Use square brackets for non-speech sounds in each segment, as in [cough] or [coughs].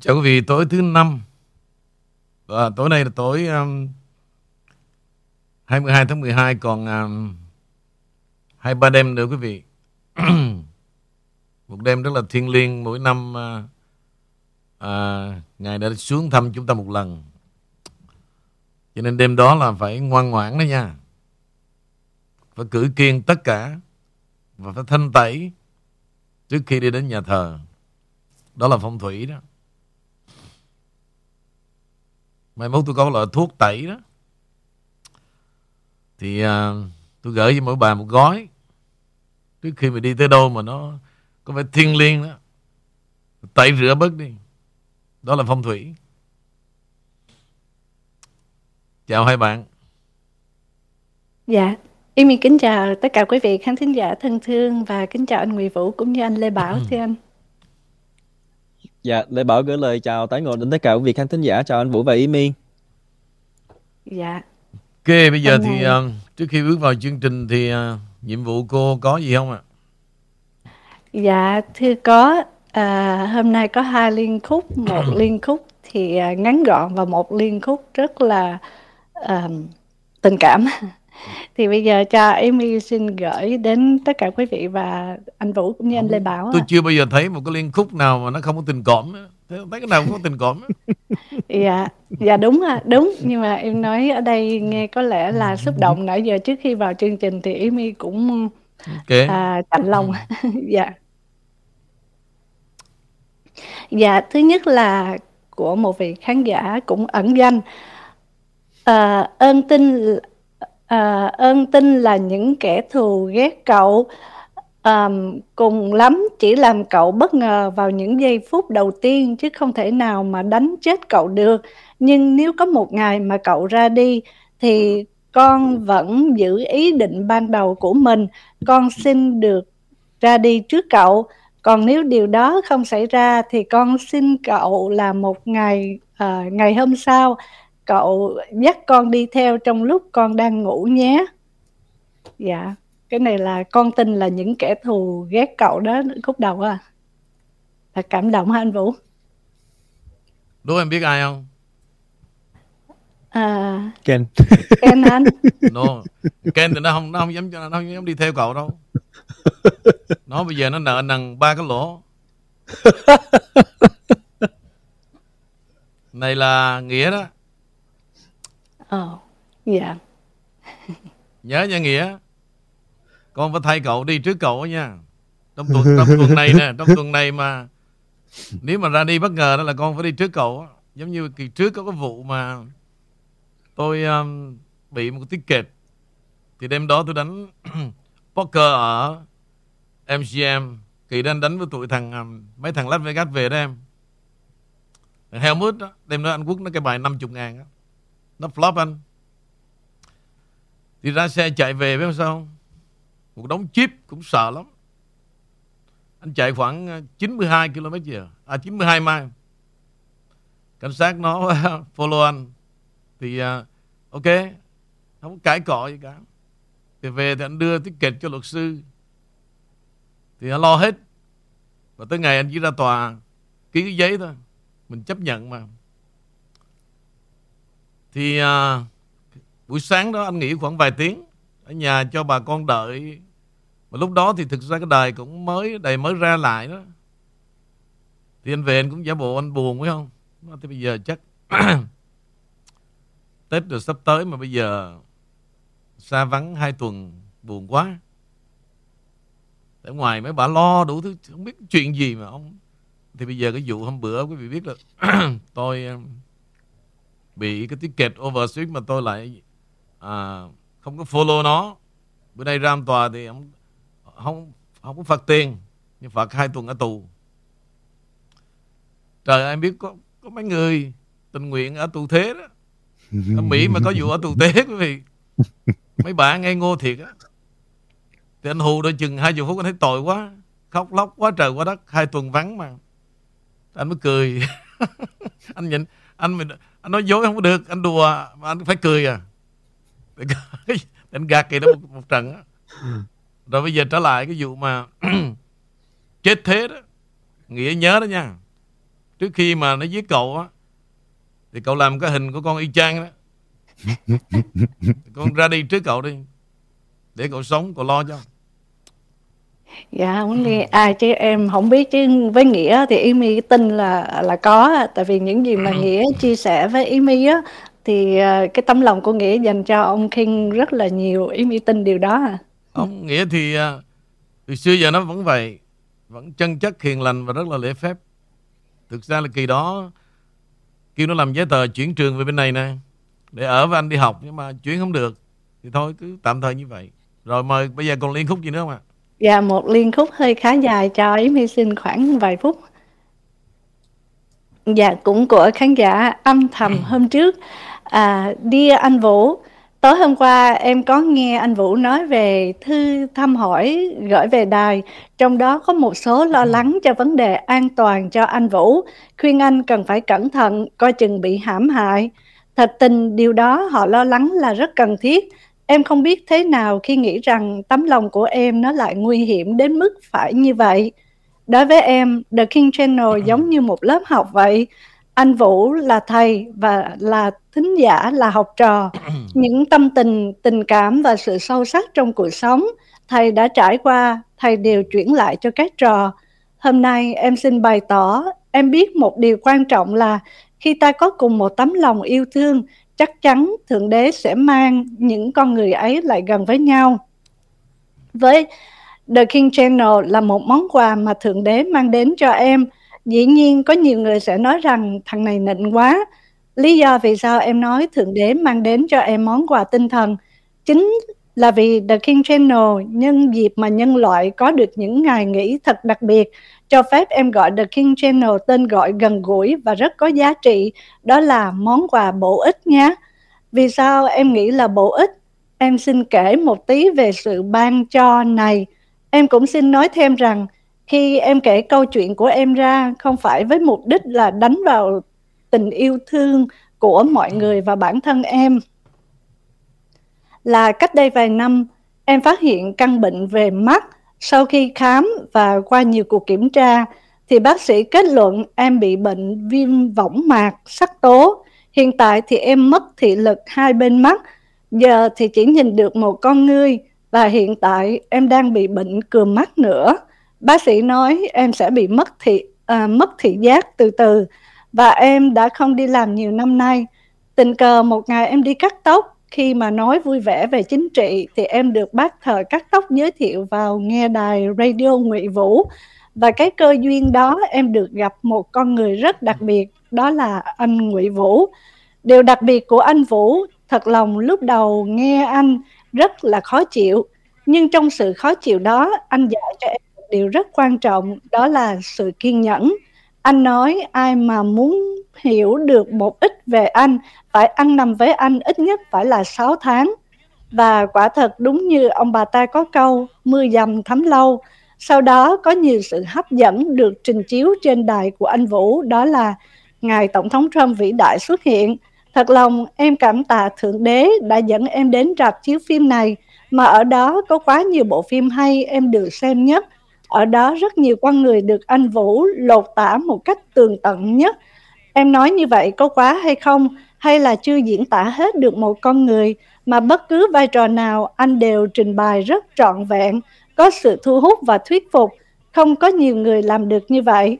Chào quý vị, tối thứ năm và tối nay là tối um, 22 tháng 12 còn um, hai ba đêm nữa quý vị. [clears throat] một đêm rất là thiêng liêng mỗi năm uh, uh, ngài đã xuống thăm chúng ta một lần. Cho nên đêm đó là phải ngoan ngoãn đó nha. Phải cử kiên tất cả và phải thanh tẩy trước khi đi đến nhà thờ. Đó là phong thủy đó. Mai mốt tôi có loại thuốc tẩy đó. Thì à, tôi gửi cho mỗi bà một gói. Trước khi mà đi tới đâu mà nó Có phải thiên liêng đó Tẩy rửa bớt đi. Đó là phong thủy. Chào hai bạn. Dạ Em kính chào tất cả quý vị khán thính giả thân thương Và kính chào anh Nguyễn Vũ cũng như anh Lê Bảo [clears throat] thưa anh Dạ, Lê Bảo gửi lời chào tái ngộ đến tất cả quý vị khán thính giả. Chào anh Vũ và Yến Miên. Dạ. Ok, bây giờ thì uh, trước khi bước vào chương trình thì uh, nhiệm vụ cô có gì không ạ? Dạ, thưa có. À, hôm nay có hai liên khúc, một [coughs] liên khúc thì uh, ngắn gọn và một liên khúc rất là uh, tình cảm. Thì bây giờ cho Amy xin gửi đến tất cả quý vị và anh Vũ cũng như anh Lê Bảo. Tôi chưa bao giờ thấy một cái liên khúc nào mà nó không có tình cảm. Thấy cái nào cũng có tình cảm. [laughs] dạ, dạ đúng à, đúng. Nhưng mà em nói ở đây nghe có lẽ là xúc động nãy giờ trước khi vào chương trình thì Amy cũng okay. à, chạnh lòng. [laughs] dạ. Dạ, thứ nhất là của một vị khán giả cũng ẩn danh. À, ơn tin à, ơn tin là những kẻ thù ghét cậu. À, cùng lắm chỉ làm cậu bất ngờ vào những giây phút đầu tiên chứ không thể nào mà đánh chết cậu được. Nhưng nếu có một ngày mà cậu ra đi thì con vẫn giữ ý định ban đầu của mình. Con xin được ra đi trước cậu. Còn nếu điều đó không xảy ra thì con xin cậu là một ngày uh, ngày hôm sau cậu dắt con đi theo trong lúc con đang ngủ nhé. Dạ cái này là con tin là những kẻ thù ghét cậu đó khúc đầu à. Là cảm động hả anh Vũ? Đố em biết ai không? À Ken. Ken anh? No Ken thì nó không nó không dám nó không dám đi theo cậu đâu. Nó bây giờ nó nợ nần ba cái lỗ. [laughs] Này là nghĩa đó Ồ, dạ. Nhớ nha Nghĩa. Con phải thay cậu đi trước cậu nha. Trong tuần trong tuần này nè, trong tuần này mà nếu mà ra đi bất ngờ đó là con phải đi trước cậu. Giống như kỳ trước có cái vụ mà tôi um, bị một cái ticket. Thì đêm đó tôi đánh [clears throat] poker ở MGM. Kỳ đang đánh với tụi thằng um, mấy thằng Las Vegas về đó em. Helmut đó, đêm đó anh Quốc nó cái bài 50 ngàn đó nó flop anh. Thì ra xe chạy về biết sao không? Một đống chip cũng sợ lắm. Anh chạy khoảng ờ, 92 km giờ. À 92 mai. Cảnh sát nó [laughs] follow anh. Thì uh, ok không cãi cọ gì cả. Thì về thì anh đưa ticket cho luật sư. Thì anh lo hết. Và tới ngày anh chỉ ra tòa ký cái giấy thôi. Mình chấp nhận mà thì à, buổi sáng đó anh nghỉ khoảng vài tiếng ở nhà cho bà con đợi. Mà lúc đó thì thực ra cái đài cũng mới đài mới ra lại đó. Thì anh về anh cũng giả bộ anh buồn phải không? Thì bây giờ chắc [coughs] Tết rồi sắp tới mà bây giờ xa vắng hai tuần buồn quá. Ở ngoài mấy bà lo đủ thứ không biết chuyện gì mà ông thì bây giờ cái vụ hôm bữa quý vị biết là [coughs] tôi bị cái ticket overswitch mà tôi lại à, không có follow nó. Bữa nay ram tòa thì không không không có phạt tiền nhưng phạt hai tuần ở tù. Trời em biết có có mấy người tình nguyện ở tù thế đó. Ở Mỹ mà có vụ ở tù thế quý vị. Mấy bạn ngây ngô thiệt á. Thì anh hù đôi chừng hai chục phút anh thấy tội quá khóc lóc quá trời quá đất hai tuần vắng mà. Anh mới cười. [laughs] Anh nhìn anh mình anh nói dối không được anh đùa mà anh phải cười à. [laughs] Anh gạt kỳ đó một, một trận á. Rồi bây giờ trở lại cái vụ mà [clears throat] chết thế đó. Nghĩa nhớ đó nha. Trước khi mà nó giết cậu á thì cậu làm cái hình của con y chang đó. [laughs] Con ra đi trước cậu đi để cậu sống cậu lo cho dạ không nghe. À chứ em không biết chứ với nghĩa thì ý mi tin là là có tại vì những gì mà nghĩa chia sẻ với ý mi á thì ờ, cái tấm lòng của nghĩa dành cho ông King rất là nhiều ý mi tin điều đó à. Ông nghĩa thì à, từ xưa giờ nó vẫn vậy vẫn chân chất hiền lành và rất là lễ phép. Thực ra là kỳ đó kêu nó làm giấy tờ chuyển trường về bên này nè để ở với anh đi học nhưng mà chuyển không được thì thôi cứ tạm thời như vậy. Rồi mời bây giờ còn liên khúc gì nữa không ạ Dạ một liên khúc hơi khá dài cho ý mi xin khoảng vài phút. Dạ cũng của khán giả âm thầm hôm trước. À, Dear anh Vũ, tối hôm qua em có nghe anh Vũ nói về thư thăm hỏi gửi về đài, trong đó có một số lo lắng cho vấn đề an toàn cho anh Vũ, khuyên anh cần phải cẩn thận, coi chừng bị hãm hại. Thật tình điều đó họ lo lắng là rất cần thiết Em không biết thế nào khi nghĩ rằng tấm lòng của em nó lại nguy hiểm đến mức phải như vậy. Đối với em, The King Channel giống như một lớp học vậy. Anh Vũ là thầy và là thính giả là học trò. Những tâm tình, tình cảm và sự sâu sắc trong cuộc sống thầy đã trải qua, thầy đều chuyển lại cho các trò. Hôm nay em xin bày tỏ, em biết một điều quan trọng là khi ta có cùng một tấm lòng yêu thương chắc chắn Thượng Đế sẽ mang những con người ấy lại gần với nhau. Với The King Channel là một món quà mà Thượng Đế mang đến cho em. Dĩ nhiên có nhiều người sẽ nói rằng thằng này nịnh quá. Lý do vì sao em nói Thượng Đế mang đến cho em món quà tinh thần chính là vì The King Channel nhân dịp mà nhân loại có được những ngày nghỉ thật đặc biệt cho phép em gọi The King Channel tên gọi gần gũi và rất có giá trị, đó là món quà bổ ích nhé. Vì sao em nghĩ là bổ ích? Em xin kể một tí về sự ban cho này. Em cũng xin nói thêm rằng khi em kể câu chuyện của em ra không phải với mục đích là đánh vào tình yêu thương của mọi người và bản thân em. Là cách đây vài năm, em phát hiện căn bệnh về mắt sau khi khám và qua nhiều cuộc kiểm tra, thì bác sĩ kết luận em bị bệnh viêm võng mạc sắc tố. Hiện tại thì em mất thị lực hai bên mắt, giờ thì chỉ nhìn được một con ngươi và hiện tại em đang bị bệnh cườm mắt nữa. Bác sĩ nói em sẽ bị mất thị à, mất thị giác từ từ và em đã không đi làm nhiều năm nay. Tình cờ một ngày em đi cắt tóc khi mà nói vui vẻ về chính trị thì em được bác thờ cắt tóc giới thiệu vào nghe đài radio Ngụy Vũ và cái cơ duyên đó em được gặp một con người rất đặc biệt, đó là anh Ngụy Vũ. Điều đặc biệt của anh Vũ, thật lòng lúc đầu nghe anh rất là khó chịu nhưng trong sự khó chịu đó, anh dạy cho em một điều rất quan trọng, đó là sự kiên nhẫn. Anh nói ai mà muốn hiểu được một ít về anh phải ăn nằm với anh ít nhất phải là 6 tháng. Và quả thật đúng như ông bà ta có câu, mưa dầm thấm lâu. Sau đó có nhiều sự hấp dẫn được trình chiếu trên đài của anh Vũ, đó là Ngài Tổng thống Trump vĩ đại xuất hiện. Thật lòng em cảm tạ Thượng Đế đã dẫn em đến rạp chiếu phim này, mà ở đó có quá nhiều bộ phim hay em được xem nhất. Ở đó rất nhiều con người được anh Vũ lột tả một cách tường tận nhất. Em nói như vậy có quá hay không? hay là chưa diễn tả hết được một con người mà bất cứ vai trò nào anh đều trình bày rất trọn vẹn, có sự thu hút và thuyết phục. Không có nhiều người làm được như vậy.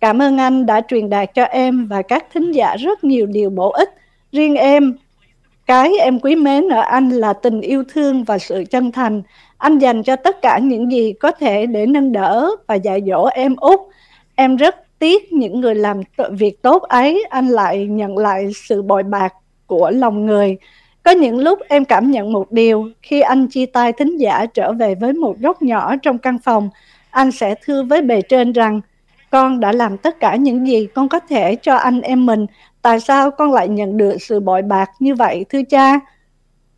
Cảm ơn anh đã truyền đạt cho em và các thính giả rất nhiều điều bổ ích. Riêng em, cái em quý mến ở anh là tình yêu thương và sự chân thành. Anh dành cho tất cả những gì có thể để nâng đỡ và dạy dỗ em út. Em rất tiếc những người làm việc tốt ấy, anh lại nhận lại sự bội bạc của lòng người có những lúc em cảm nhận một điều, khi anh chia tay thính giả trở về với một góc nhỏ trong căn phòng, anh sẽ thưa với bề trên rằng, con đã làm tất cả những gì con có thể cho anh em mình, tại sao con lại nhận được sự bội bạc như vậy, thưa cha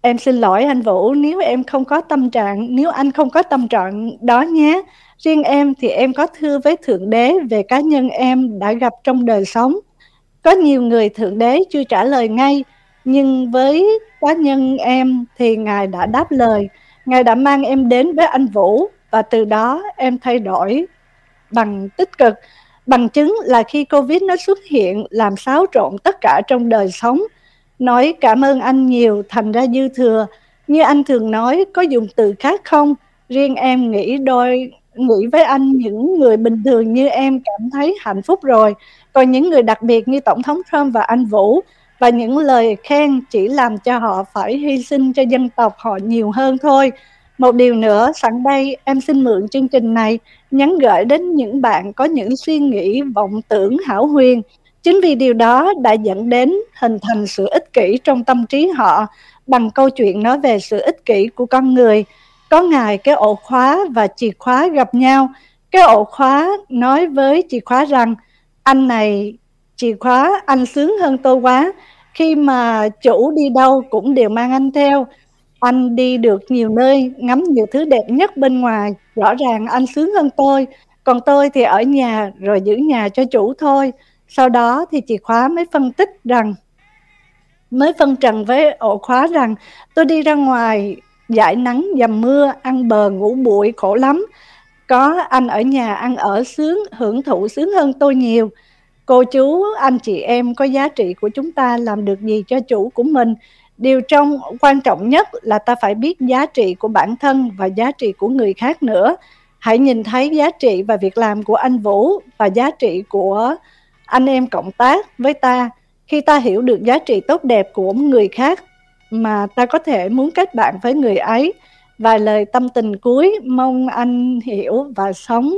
em xin lỗi anh vũ nếu em không có tâm trạng nếu anh không có tâm trạng đó nhé Riêng em thì em có thưa với Thượng Đế về cá nhân em đã gặp trong đời sống. Có nhiều người Thượng Đế chưa trả lời ngay, nhưng với cá nhân em thì Ngài đã đáp lời. Ngài đã mang em đến với anh Vũ và từ đó em thay đổi bằng tích cực. Bằng chứng là khi Covid nó xuất hiện làm xáo trộn tất cả trong đời sống. Nói cảm ơn anh nhiều thành ra dư thừa. Như anh thường nói có dùng từ khác không? Riêng em nghĩ đôi nghĩ với anh những người bình thường như em cảm thấy hạnh phúc rồi. Còn những người đặc biệt như Tổng thống Trump và anh Vũ và những lời khen chỉ làm cho họ phải hy sinh cho dân tộc họ nhiều hơn thôi. Một điều nữa, sẵn đây em xin mượn chương trình này nhắn gửi đến những bạn có những suy nghĩ vọng tưởng hảo huyền. Chính vì điều đó đã dẫn đến hình thành sự ích kỷ trong tâm trí họ bằng câu chuyện nói về sự ích kỷ của con người. Có ngày cái ổ khóa và chìa khóa gặp nhau. Cái ổ khóa nói với chìa khóa rằng anh này chìa khóa anh sướng hơn tôi quá. Khi mà chủ đi đâu cũng đều mang anh theo anh đi được nhiều nơi, ngắm nhiều thứ đẹp nhất bên ngoài, rõ ràng anh sướng hơn tôi. Còn tôi thì ở nhà rồi giữ nhà cho chủ thôi. Sau đó thì chìa khóa mới phân tích rằng, mới phân trần với ổ khóa rằng, tôi đi ra ngoài dãi nắng dầm mưa, ăn bờ ngủ bụi khổ lắm. Có anh ở nhà ăn ở sướng, hưởng thụ sướng hơn tôi nhiều. Cô chú, anh chị em có giá trị của chúng ta làm được gì cho chủ của mình? Điều trong, quan trọng nhất là ta phải biết giá trị của bản thân và giá trị của người khác nữa. Hãy nhìn thấy giá trị và việc làm của anh vũ và giá trị của anh em cộng tác với ta khi ta hiểu được giá trị tốt đẹp của người khác mà ta có thể muốn kết bạn với người ấy. Vài lời tâm tình cuối mong anh hiểu và sống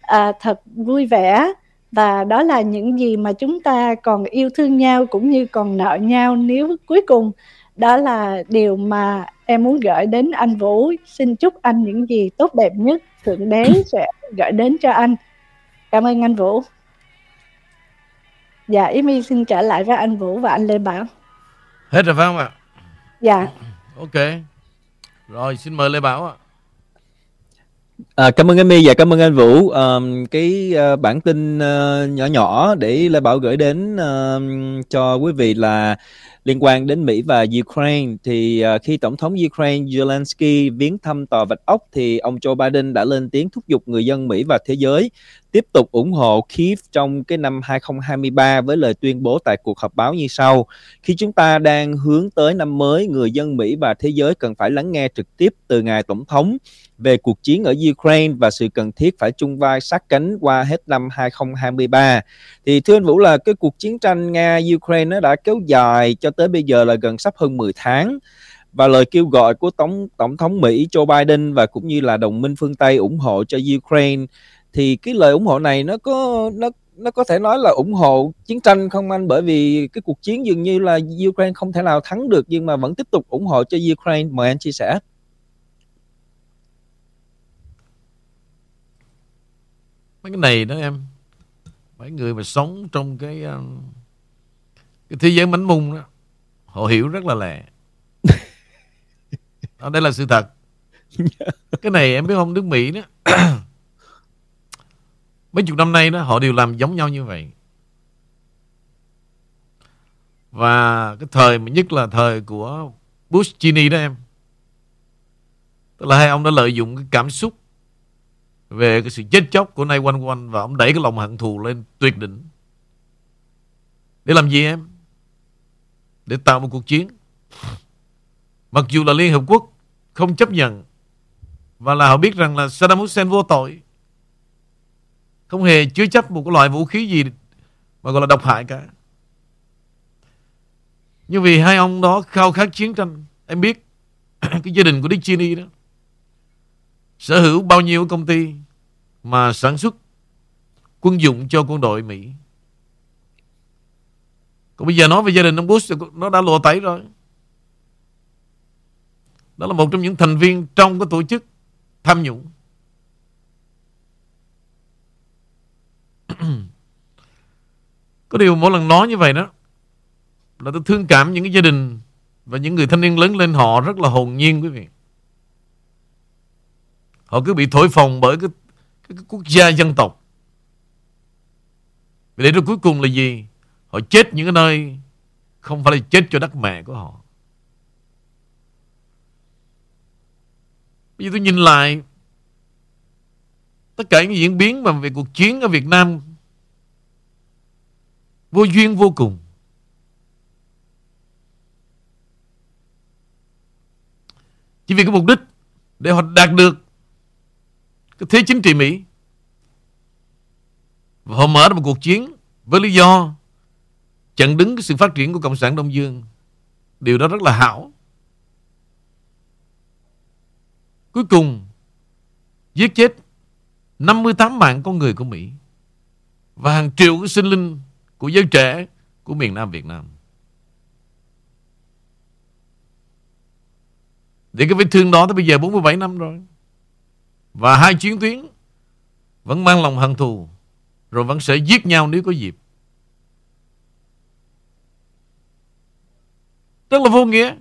à, thật vui vẻ. Và đó là những gì mà chúng ta còn yêu thương nhau cũng như còn nợ nhau nếu cuối cùng. Đó là điều mà em muốn gửi đến anh Vũ. Xin chúc anh những gì tốt đẹp nhất thượng đế sẽ gửi đến cho anh. Cảm ơn anh Vũ dạ Amy xin trở lại với anh Vũ và anh Lê Bảo. Hết rồi phải không ạ? Dạ. Ok. Rồi xin mời Lê Bảo ạ. À, cảm ơn Amy và cảm ơn anh Vũ. À, cái uh, bản tin uh, nhỏ nhỏ để Lê Bảo gửi đến uh, cho quý vị là liên quan đến Mỹ và Ukraine thì uh, khi tổng thống Ukraine Zelensky viếng thăm tòa Bạch Ốc thì ông Joe Biden đã lên tiếng thúc giục người dân Mỹ và thế giới tiếp tục ủng hộ Kiev trong cái năm 2023 với lời tuyên bố tại cuộc họp báo như sau. Khi chúng ta đang hướng tới năm mới, người dân Mỹ và thế giới cần phải lắng nghe trực tiếp từ ngài tổng thống về cuộc chiến ở Ukraine và sự cần thiết phải chung vai sát cánh qua hết năm 2023. Thì thưa anh Vũ là cái cuộc chiến tranh Nga-Ukraine nó đã kéo dài cho tới bây giờ là gần sắp hơn 10 tháng. Và lời kêu gọi của tổng tổng thống Mỹ Joe Biden và cũng như là đồng minh phương Tây ủng hộ cho Ukraine. Thì cái lời ủng hộ này nó có, nó nó có thể nói là ủng hộ chiến tranh không anh? Bởi vì cái cuộc chiến dường như là Ukraine không thể nào thắng được nhưng mà vẫn tiếp tục ủng hộ cho Ukraine. Mời anh chia sẻ. Mấy cái này đó em. Mấy người mà sống trong cái um, cái thế giới mánh mung đó họ hiểu rất là lẹ. Đó, đây là sự thật. Cái này em biết không? Nước Mỹ đó. [clears throat] Mấy chục năm nay đó họ đều làm giống nhau như vậy. Và cái thời mà nhất là thời của Bush Cheney đó em. Tức là hai ông đã lợi dụng cái cảm xúc về cái sự chết chóc của nay quanh quanh và ông đẩy cái lòng hận thù lên tuyệt đỉnh. Để làm gì em để tạo một cuộc chiến mặc dù là Liên Hợp Quốc không chấp nhận và là họ biết rằng là Saddam Hussein vô tội, không hề chứa chấp một cái loại vũ khí gì mà gọi là độc hại cả nhưng vì hai ông đó khao khát chiến tranh, em biết [clears throat] cái gia đình của Dick Cheney đó, sở hữu bao nhiêu công ty mà sản xuất quân dụng cho quân đội Mỹ. Còn bây giờ nói về gia đình ông Bush nó đã lộ tẩy rồi. Đó là một trong những thành viên trong cái tổ chức tham nhũng. [clears throat] Có điều mỗi lần nói như vậy đó là tôi thương cảm những cái gia đình và những người thanh niên lớn lên họ rất là hồn nhiên quý vị. Họ cứ bị thổi phồng bởi cái, cái, cái quốc gia dân tộc. Để rồi cuối cùng là gì? Họ chết những cái nơi không phải là chết cho đất mẹ của họ. Bây giờ tôi nhìn lại tất cả những diễn biến mà về cuộc chiến ở Việt Nam Vô duyên vô cùng Chỉ vì cái mục đích Để họ đạt được Cái thế chính trị Mỹ Và họ mở ra một cuộc chiến Với lý do Chặn đứng cái sự phát triển của Cộng sản Đông Dương. Điều đó rất là hảo. Cuối cùng, Giết chết 58 mạng con người của Mỹ Và hàng triệu cái sinh linh Của giới trẻ Của miền Nam Việt Nam. Để cái vết thương đó tới bây giờ 47 năm rồi. Và hai chiến tuyến Vẫn mang lòng hận thù, Rồi vẫn sẽ giết nhau nếu có dịp. Tức là vô nghĩa.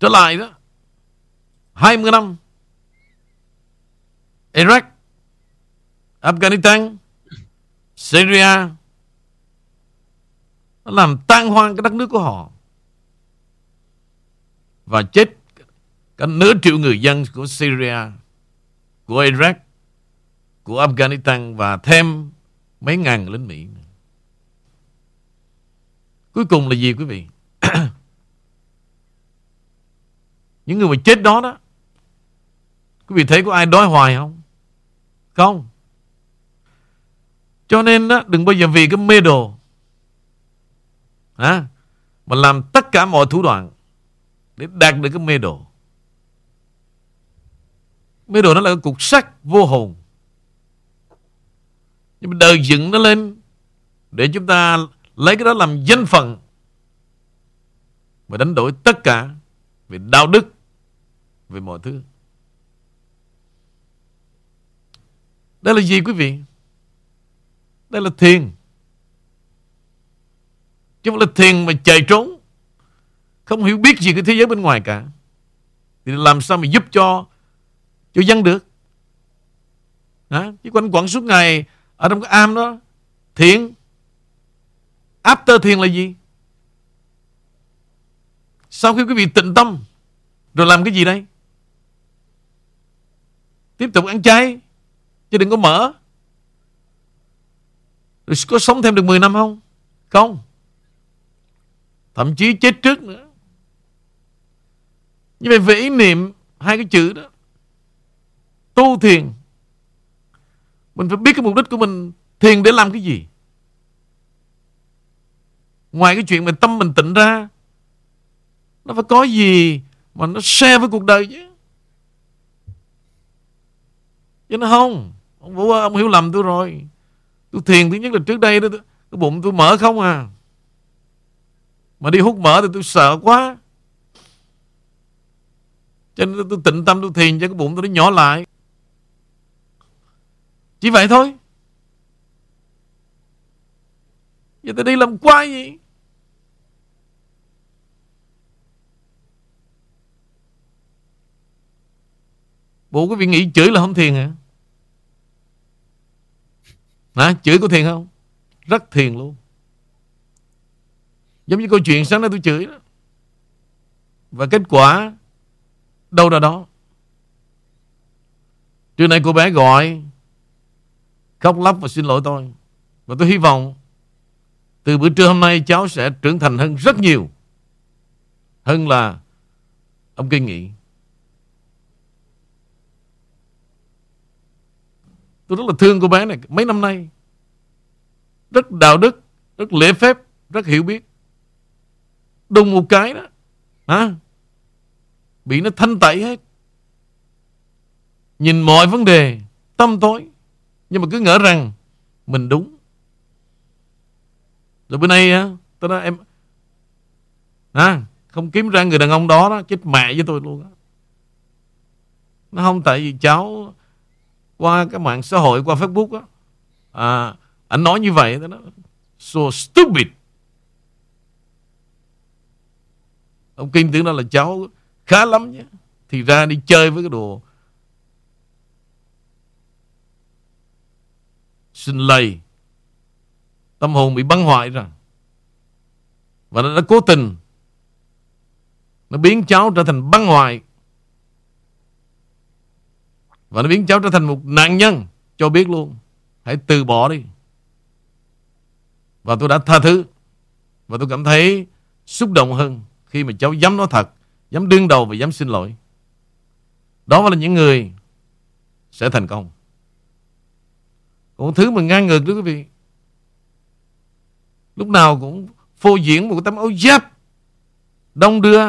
Trở lại đó. 20 năm. Iraq, Afghanistan, Syria. Nó làm tan hoang cái đất nước của họ. Và chết Cả nửa triệu người dân của Syria, Của Iraq, Của Afghanistan Và thêm mấy ngàn lính Mỹ Cuối cùng là gì quý vị? [coughs] Những người mà chết đó đó Quý vị thấy có ai đói hoài không? Không. Cho nên đó, đừng bao giờ vì cái mê đồ à, Mà làm tất cả mọi thủ đoạn Để đạt được cái mê đồ. Mê đồ nó là cái cục sắt vô hồn. Nhưng mà đời dựng nó lên Để chúng ta lấy cái đó làm danh phận Và đánh đổi tất cả Về đạo đức, Về mọi thứ. Đây là gì quý vị? Đây là thiền. Chứ không là thiền mà chạy trốn, Không hiểu biết gì cái thế giới bên ngoài cả. Thì làm sao mà giúp cho Cho dân được? Hả? Chứ quanh quẩn suốt ngày Ở trong cái am đó, Thiền After thiền là gì? Sau khi quý vị tịnh tâm, Rồi làm cái gì đây? Tiếp tục ăn chay, Chứ đừng có mở Rồi có sống thêm được 10 năm không? Không. Thậm chí chết trước nữa. Như vậy về ý niệm, Hai cái chữ đó, Tu thiền, Mình phải biết cái mục đích của mình, Thiền để làm cái gì? Ngoài cái chuyện mà tâm mình tịnh ra, Nó phải có gì Mà nó share với cuộc đời chứ? Chứ nó không. Ông Vũ ông hiểu lầm tôi rồi. Tôi thiền thứ nhất là trước đây đó Cái bụng tôi mở không à. Mà đi hút mỡ thì tôi sợ quá. Cho nên tôi tịnh tâm, tôi thiền cho cái bụng tôi nó nhỏ lại. Chỉ vậy thôi. Giờ tôi đi làm quái gì? Bộ quý vị nghĩ chửi là không thiền hả Hả? Chửi có thiền không? Rất thiền luôn. Giống như câu chuyện sáng nay tôi chửi đó. Và kết quả đâu ra đó. Trưa nay cô bé gọi, khóc lóc và xin lỗi tôi. Và tôi hy vọng từ bữa trưa hôm nay cháu sẽ trưởng thành hơn rất nhiều. Hơn là ông kinh nghĩ. Tôi rất là thương cô bé này mấy năm nay. Rất đạo đức, rất lễ phép, rất hiểu biết. Đùng một cái đó. Hả? Bị nó thanh tẩy hết. Nhìn mọi vấn đề tâm tối. Nhưng mà cứ ngỡ rằng mình đúng. Rồi bữa nay á, tôi nói em à, không kiếm ra người đàn ông đó đó, chết mẹ với tôi luôn á. Nó không tại vì cháu qua cái mạng xã hội qua Facebook á. À, anh nói như vậy đó so stupid. Ông kinh tưởng đó là cháu khá lắm nhé. Thì ra đi chơi với cái đồ xin lầy. Tâm hồn bị băng hoại rồi và nó đã cố tình. Nó biến cháu trở thành băng hoại và nó biến cháu trở thành một nạn nhân. Cho biết luôn. Hãy từ bỏ đi. Và tôi đã tha thứ. Và tôi cảm thấy xúc động hơn khi mà cháu dám nói thật, dám đương đầu và dám xin lỗi. Đó là những người sẽ thành công. Còn thứ mà ngang ngược đó quý vị, lúc nào cũng phô diễn một cái tấm áo giáp đông đưa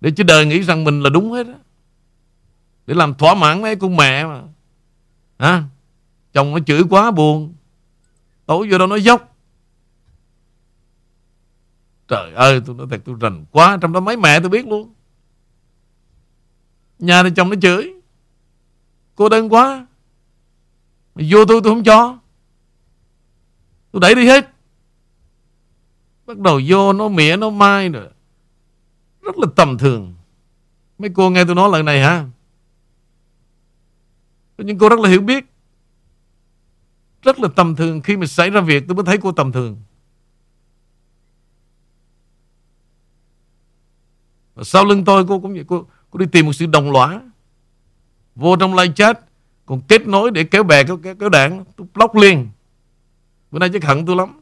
để cho đời nghĩ rằng mình là đúng hết á để làm thỏa mãn mấy con mẹ mà. Hả? Chồng nó chửi quá buồn. Tối vô đâu nói dốc. Trời ơi tôi nói thật tôi rành quá. Trong đó mấy mẹ tôi biết luôn. Nhà thì chồng nó chửi. Cô đơn quá. Mày vô tôi tôi không cho. Tôi đẩy đi hết. Bắt đầu vô nó mỉa nó mai rồi, Rất là tầm thường. Mấy cô nghe tôi nói lần này hả? Nhưng cô rất là hiểu biết. Rất là tầm thường. Khi mà xảy ra việc tôi mới thấy cô tầm thường. Và sau lưng tôi cô cũng vậy Cô, cô đi tìm một sự đồng lõa. Vô trong live chat Còn kết nối để kéo bè kéo, kéo, kéo đảng. Tôi block liền. Bữa nay chắc hận tôi lắm.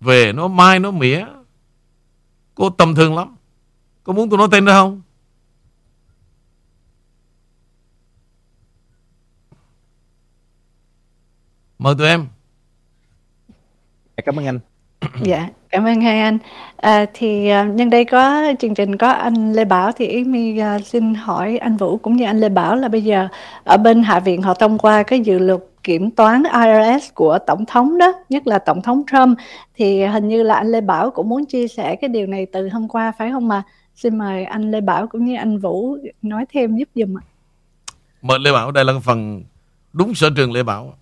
Về nó mai nó mỉa. Cô tầm thường lắm. Cô muốn tôi nói tên đó không? Mời tụi em Cảm ơn anh Dạ, cảm ơn hai anh. À, thì à, nhân đây có chương trình có anh Lê Bảo thì Yến My à, xin hỏi anh Vũ cũng như anh Lê Bảo là bây giờ ở bên Hạ viện họ thông qua cái dự luật kiểm toán IRS của tổng thống đó, nhất là tổng thống Trump thì hình như là anh Lê Bảo cũng muốn chia sẻ cái điều này từ hôm qua phải không mà? Xin mời anh Lê Bảo cũng như anh Vũ nói thêm giúp giùm ạ. Mời Lê Bảo đây là phần đúng sở trường Lê Bảo.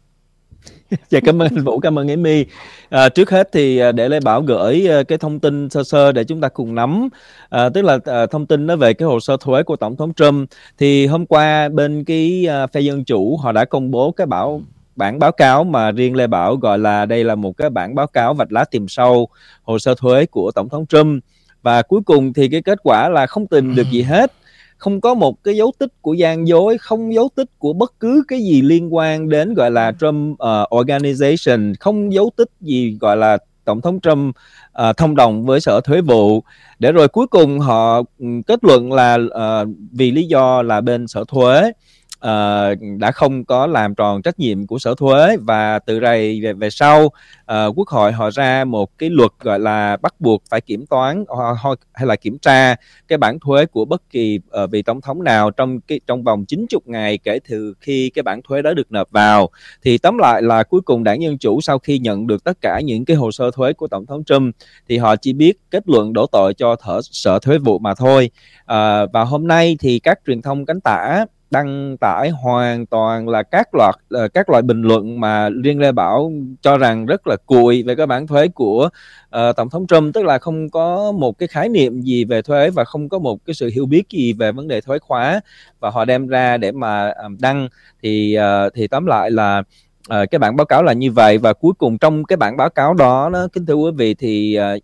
[laughs] dạ cảm ơn anh Vũ cảm ơn Amy. À, trước hết thì à, để Lê Bảo gửi à, cái thông tin sơ sơ để chúng ta cùng nắm à, tức là à, thông tin nó về cái hồ sơ thuế của tổng thống Trump. Thì hôm qua bên cái à, phe dân chủ họ đã công bố cái bảo bản báo cáo mà riêng Lê Bảo gọi là đây là một cái bản báo cáo vạch lá tìm sâu hồ sơ thuế của tổng thống Trump. Và cuối cùng thì cái kết quả là không tìm được gì hết không có một cái dấu tích của gian dối không dấu tích của bất cứ cái gì liên quan đến gọi là Trump uh, Organization không dấu tích gì gọi là tổng thống Trump uh, thông đồng với sở thuế vụ. Để rồi cuối cùng họ kết luận là uh, vì lý do là bên sở thuế uh, đã không có làm tròn trách nhiệm của sở thuế và từ đây về về sau uh, quốc hội họ ra một cái luật gọi là bắt buộc phải kiểm toán hoặc, hay là kiểm tra cái bản thuế của bất kỳ uh, vị tổng thống nào trong cái trong vòng 90 ngày kể từ khi cái bản thuế đó được nộp vào. Thì tóm lại là cuối cùng đảng dân chủ sau khi nhận được tất cả những cái hồ sơ thuế của tổng thống Trump thì họ chỉ biết kết luận đổ tội cho thở sở thuế vụ mà thôi. Uh, và hôm nay thì các truyền thông cánh tả đăng tải hoàn toàn là các loạt uh, các loại bình luận mà riêng Lê Bảo cho rằng rất là cùi về cái bản thuế của uh, tổng thống Trump. Tức là không có một cái khái niệm gì về thuế và không có một cái sự hiểu biết gì về vấn đề thuế khóa. Và họ đem ra để mà um, đăng. Thì uh, thì tóm lại là À, cái bản báo cáo là như vậy. Và cuối cùng trong cái bản báo cáo đó đó kính thưa quý vị thì uh,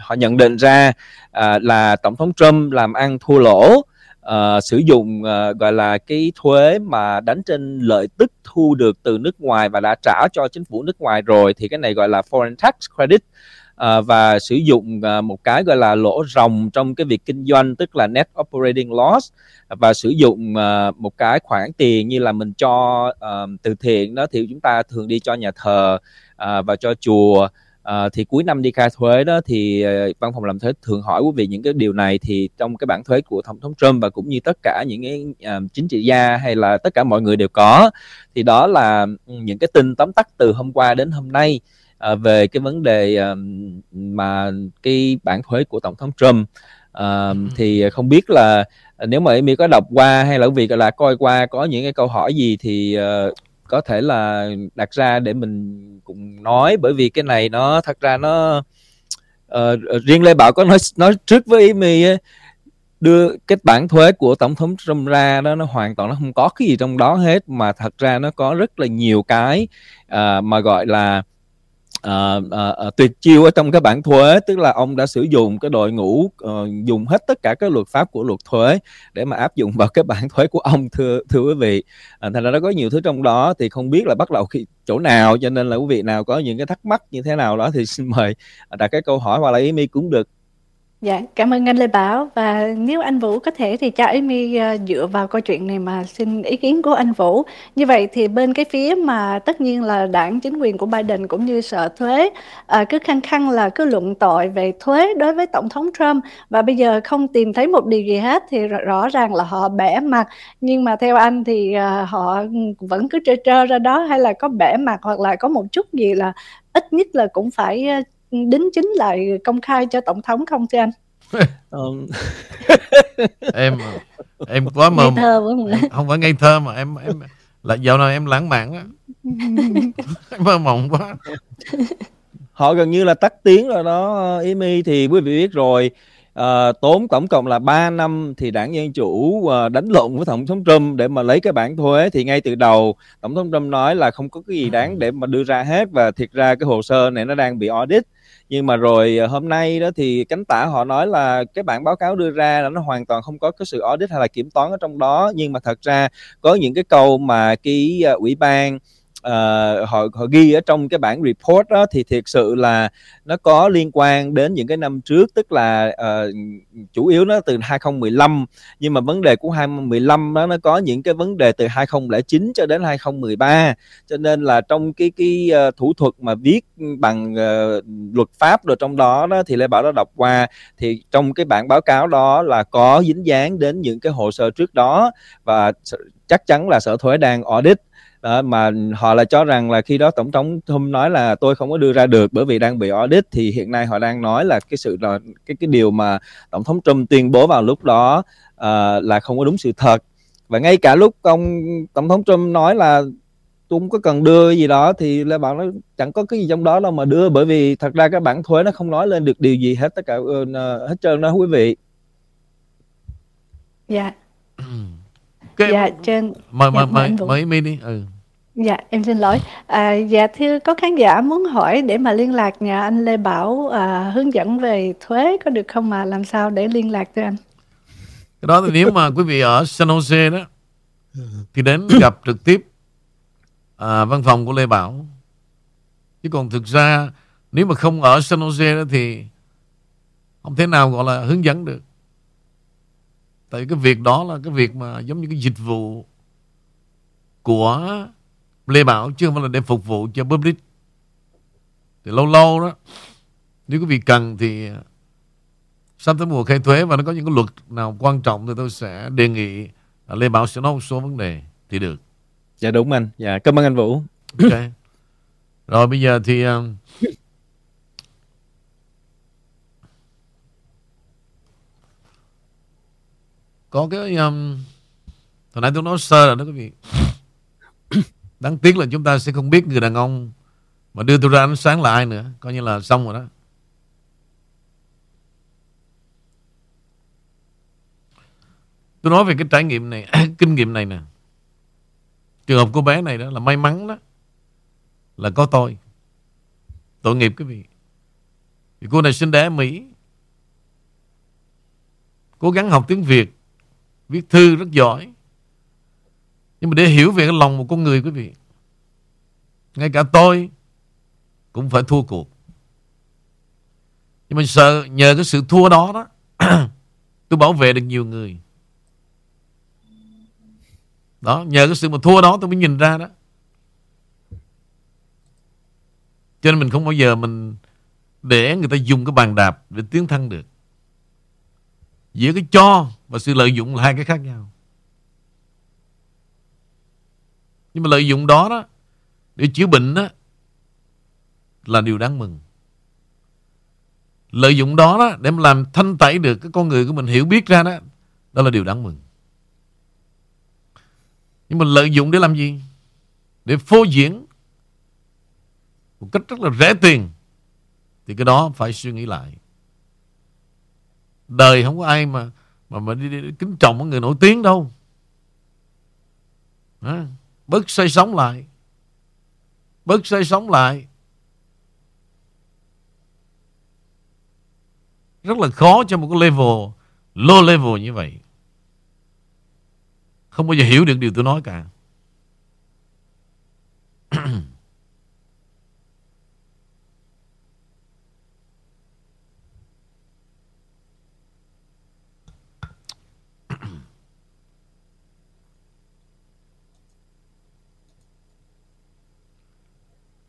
họ nhận định ra uh, là tổng thống Trump làm ăn thua lỗ uh, sử dụng uh, gọi là cái thuế mà đánh trên lợi tức thu được từ nước ngoài và đã trả cho chính phủ nước ngoài rồi thì cái này gọi là foreign tax credit. Uh, và sử dụng uh, một cái gọi là lỗ ròng trong cái việc kinh doanh tức là net operating loss và sử dụng uh, một cái khoản tiền như là mình cho uh, từ thiện đó thì chúng ta thường đi cho nhà thờ uh, và cho chùa. À, thì cuối năm đi khai thuế đó thì uh, văn phòng làm thuế thường hỏi quý vị những cái điều này thì trong cái bản thuế của tổng thống Trump và cũng như tất cả những cái uh, chính trị gia hay là tất cả mọi người đều có. Thì đó là những cái tin tóm tắt từ hôm qua đến hôm nay uh, về cái vấn đề uh, mà cái bản thuế của tổng thống Trump. Uh, thì không biết là nếu mà Amy có đọc qua hay là quý vị là coi qua có những cái câu hỏi gì thì uh, có thể là đặt ra để mình cùng nói bởi vì cái này nó thật ra nó uh, riêng Lê Bảo có nói nói trước với Amy đưa cái bản thuế của tổng thống Trump ra đó nó hoàn toàn nó không có cái gì trong đó hết mà thật ra nó có rất là nhiều cái uh, mà gọi là uh, uh, tuyệt chiêu ở trong cái bản thuế tức là ông đã sử dụng cái đội ngũ uh, dùng hết tất cả các luật pháp của luật thuế để mà áp dụng vào cái bản thuế của ông thưa thưa quý vị. Uh, thành ra nó có nhiều thứ trong đó thì không biết là bắt đầu khi chỗ nào cho nên là quý vị nào có những cái thắc mắc như thế nào đó thì xin mời đặt cái câu hỏi hoặc là ý mi cũng được Dạ, cảm ơn anh Lê Bảo và nếu anh Vũ có thể thì cho Amy uh, dựa vào câu chuyện này mà xin ý kiến của anh Vũ. Như vậy thì bên cái phía mà tất nhiên là đảng chính quyền của Biden cũng như sở thuế ờ, cứ khăng khăng là cứ luận tội về thuế đối với tổng thống Trump và bây giờ không tìm thấy một điều gì hết thì rõ, rõ ràng là họ bẻ mặt. Nhưng mà theo anh thì ờ, họ vẫn cứ trơ trơ ra đó hay là có bẻ mặt hoặc là có một chút gì là ít nhất là cũng phải đính chính lại công khai cho tổng thống không thưa anh? um. [laughs] em em quá mờ thơ không phải ngây thơ mà em em là dạo này em lãng mạn á. [laughs] Mơ mộng quá. Họ gần như là tắt tiếng rồi đó Amy thì quý vị biết rồi. À, tốn tổng cộng là 3 năm thì đảng Dân Chủ à, đánh lộn với Tổng thống Trump để mà lấy cái bản thuế. Thì ngay từ đầu Tổng thống Trump nói là không có cái gì đáng để mà đưa ra hết. Và thiệt ra cái hồ sơ này nó đang bị audit nhưng mà rồi ờ, hôm nay đó thì cánh tả họ nói là cái bản báo cáo đưa ra là nó hoàn toàn không có cái sự audit hay là kiểm toán ở trong đó. Nhưng mà thật ra có những cái câu mà cái ờ, ủy ban uh, họ họ ghi ở trong cái bản report đó thì thiệt sự là nó có liên quan đến những cái năm trước tức là uh, chủ yếu nó từ 2015 nhưng mà vấn đề của 2015 đó nó có những cái vấn đề từ 2009 cho đến 2013 cho nên là trong cái cái uh, thủ thuật mà viết bằng uh, luật pháp rồi trong đó đó thì lê bảo đã đọc qua. Thì trong cái bản báo cáo đó là có dính dáng đến những cái hồ sơ trước đó và chắc chắn là sở thuế đang audit đó, mà họ là cho rằng là khi đó tổng thống Trump nói là tôi không có đưa ra được bởi vì đang bị audit thì hiện nay họ đang nói là cái sự là cái cái điều mà tổng thống Trump tuyên bố vào lúc đó uh, là không có đúng sự thật. Và ngay cả lúc ông tổng thống Trump nói là tôi không có cần đưa gì đó thì là bạn nó chẳng có cái gì trong đó đâu mà đưa bởi vì thật ra cái bản thuế nó không nói lên được điều gì hết tất cả uh, hết trơn đó quý vị. Dạ. Cái dạ trên mời mời mời mời mini ừ Dạ, em xin lỗi. À, dạ thưa có khán giả muốn hỏi để mà liên lạc nhà anh Lê Bảo à, hướng dẫn về thuế có được không mà làm sao để liên lạc với anh? Cái đó thì nếu mà quý vị ở San Jose đó thì đến gặp trực tiếp à, văn phòng của Lê Bảo. Chứ còn thực ra nếu mà không ở San Jose đó thì không thể nào gọi là hướng dẫn được. Tại cái việc đó là cái việc mà giống như cái dịch vụ của Lê Bảo chứ không phải là để phục vụ cho public thì lâu lâu đó nếu quý vị cần thì sắp tới mùa khai thuế và nó có những cái luật nào quan trọng thì tôi sẽ đề nghị Lê Bảo sẽ nói một số vấn đề thì được. Dạ đúng anh. Dạ cảm ơn anh Vũ. Ok. Rồi bây giờ thì um, có cái um, hồi nãy tôi nói sơ rồi đó quý vị Đáng tiếc là chúng ta sẽ không biết người đàn ông Mà đưa tôi ra ánh sáng là ai nữa. Coi như là xong rồi đó. Tôi nói về cái trải nghiệm này, [coughs] Kinh nghiệm này nè. Trường hợp cô bé này đó là may mắn đó, Là có tôi. Tội nghiệp quý vị. Vì cô này sinh đẻ ở Mỹ. Cố gắng học tiếng Việt, Viết thư rất giỏi nhưng mà để hiểu về cái lòng một con người, quý vị, Ngay cả tôi Cũng phải thua cuộc. Nhưng mà sợ nhờ cái sự thua đó đó, [clears throat] Tôi bảo vệ được nhiều người. Đó, Nhờ cái sự mà thua đó tôi mới nhìn ra đó. Cho nên mình không bao giờ mình Để người ta dùng cái bàn đạp Để tiến thân được. Giữa cái cho và sự lợi dụng là hai cái khác nhau. Nhưng mà lợi dụng đó đó Để chữa bệnh đó Là điều đáng mừng. Lợi dụng đó đó Để làm thanh tẩy được cái con người của mình hiểu biết ra đó Đó là điều đáng mừng. Nhưng mà lợi dụng để làm gì? Để phô diễn Một cách rất là rẻ tiền Thì cái đó phải suy nghĩ lại. Đời không có ai mà Mà, mà đi, đi, đi kính trọng người nổi tiếng đâu. À, Bớt say sóng lại. Bớt say sóng lại. Rất là khó cho một cái level, low level như vậy. Không bao giờ hiểu được điều tôi nói cả. [clears throat]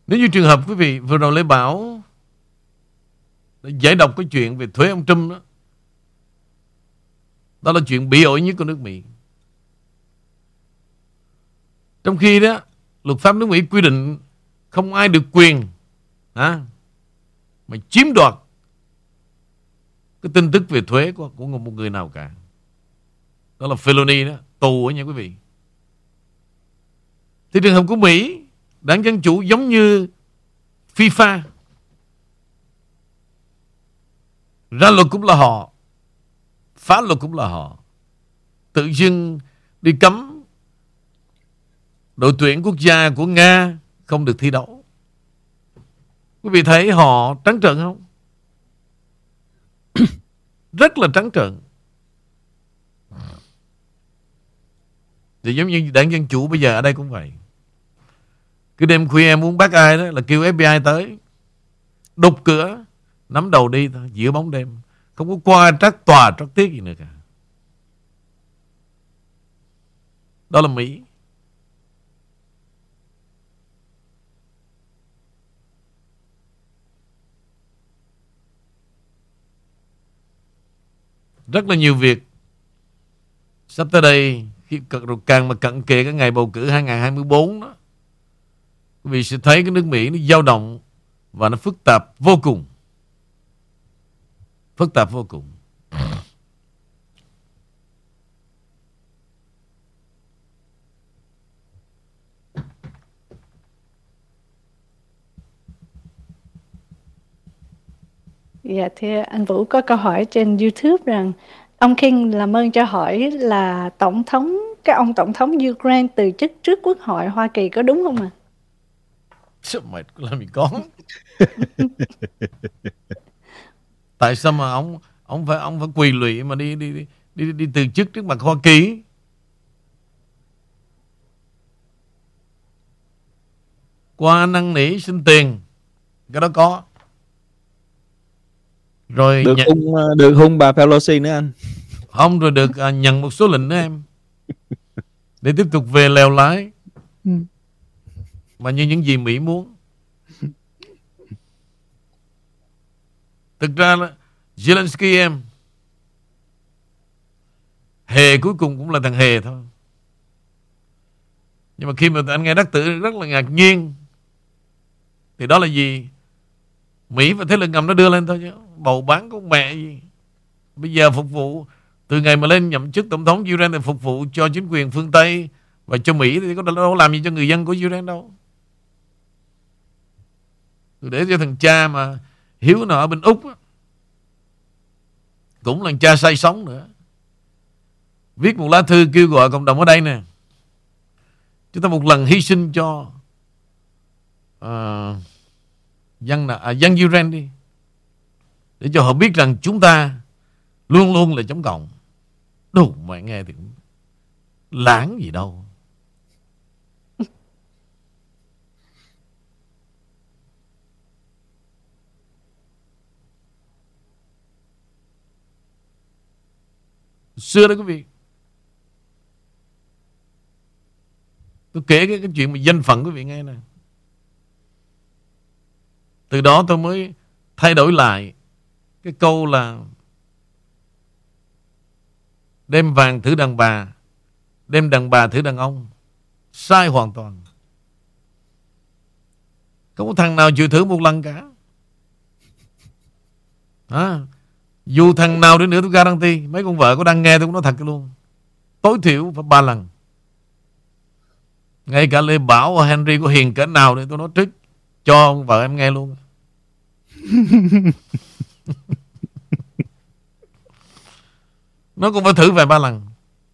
Nếu như trường hợp quý vị vừa rồi Lê Bảo giải đọc cái chuyện về thuế ông Trump đó. Đó là chuyện bị ổi nhất của nước Mỹ. Trong khi đó, luật pháp nước Mỹ quy định không ai được quyền à, mà chiếm đoạt cái tin tức về thuế của, của một người nào cả. Đó là felony đó, tù đó nha quý vị. Thì trường hợp của Mỹ, đảng Dân Chủ giống như FIFA. Ra luật cũng là họ, Phá luật cũng là họ. Tự dưng đi cấm Đội tuyển quốc gia của Nga Không được thi đấu. Quý vị thấy họ trắng trợn không? [coughs] Rất là trắng trợn. Thì giống như đảng Dân Chủ bây giờ ở đây cũng vậy. Cứ đêm khuya em muốn bắt ai đó Là kêu FBI tới. Đục cửa, Nắm đầu đi thôi, Giữa bóng đêm. Không có qua trắc tòa, trắc tiết gì nữa cả. Đó là Mỹ. Rất là nhiều việc. Sắp tới đây, khi càng mà cận kề cái ngày bầu cử 2024 đó quý vị sẽ thấy cái nước Mỹ nó dao động và nó phức tạp vô cùng phức tạp vô cùng Dạ thưa anh Vũ, có câu hỏi trên YouTube rằng ông King làm ơn cho hỏi là tổng thống, cái ông tổng thống Ukraine từ chức trước Quốc hội Hoa Kỳ có đúng không ạ? À? Mày làm gì có tại sao mà ông ông phải ông phải quỳ lụy mà đi đi đi đi, đi từ chức trước mặt Hoa Kỳ? Qua năn nỉ xin tiền cái đó có. Rồi được nhận... hung ờ, được hung bà Pelosi nữa anh. Không rồi được à, nhận một số lệnh nữa em. [laughs] Để tiếp tục về lèo lái. Ừ mà như những gì Mỹ muốn. Thực ra là Zelensky em, Hề cuối cùng cũng là thằng Hề thôi. Nhưng mà khi mà anh nghe đắc tử rất là ngạc nhiên, Thì đó là gì? Mỹ và thế lực ngầm nó đưa lên thôi chứ. Bầu bán con mẹ gì? Bây giờ phục vụ, Từ ngày mà lên nhậm chức tổng thống Ukraine Thì phục vụ cho chính quyền phương Tây Và cho Mỹ thì có đâu làm gì cho người dân của Ukraine đâu. Để cho thằng cha mà Hiếu nó ở bên Úc á, cũng là cha say sống nữa. Viết một lá thư kêu gọi cộng đồng ở đây nè. Chúng ta một lần hy sinh cho uh, dân à, dân Ukraine đi. Để cho họ biết rằng chúng ta luôn luôn là chống cộng. Đủ mẹ nghe thì lãng gì đâu. Xưa đó quý vị. Tôi kể cái, cái chuyện mà danh phận quý vị nghe nè. Từ đó tôi mới thay đổi lại Cái câu là Đem vàng thử đàn bà Đem đàn bà thử đàn ông. Sai hoàn toàn. Không có thằng nào chịu thử một lần cả. À, dù thằng nào đi nữa tôi guarantee, Mấy con vợ có đang nghe tôi cũng nói thật luôn. Tối thiểu phải ba lần. Ngay cả Lê Bảo và Henry có hiền cỡ nào để tôi nói trước Cho vợ em nghe luôn. [laughs] Nó cũng phải thử vài ba lần.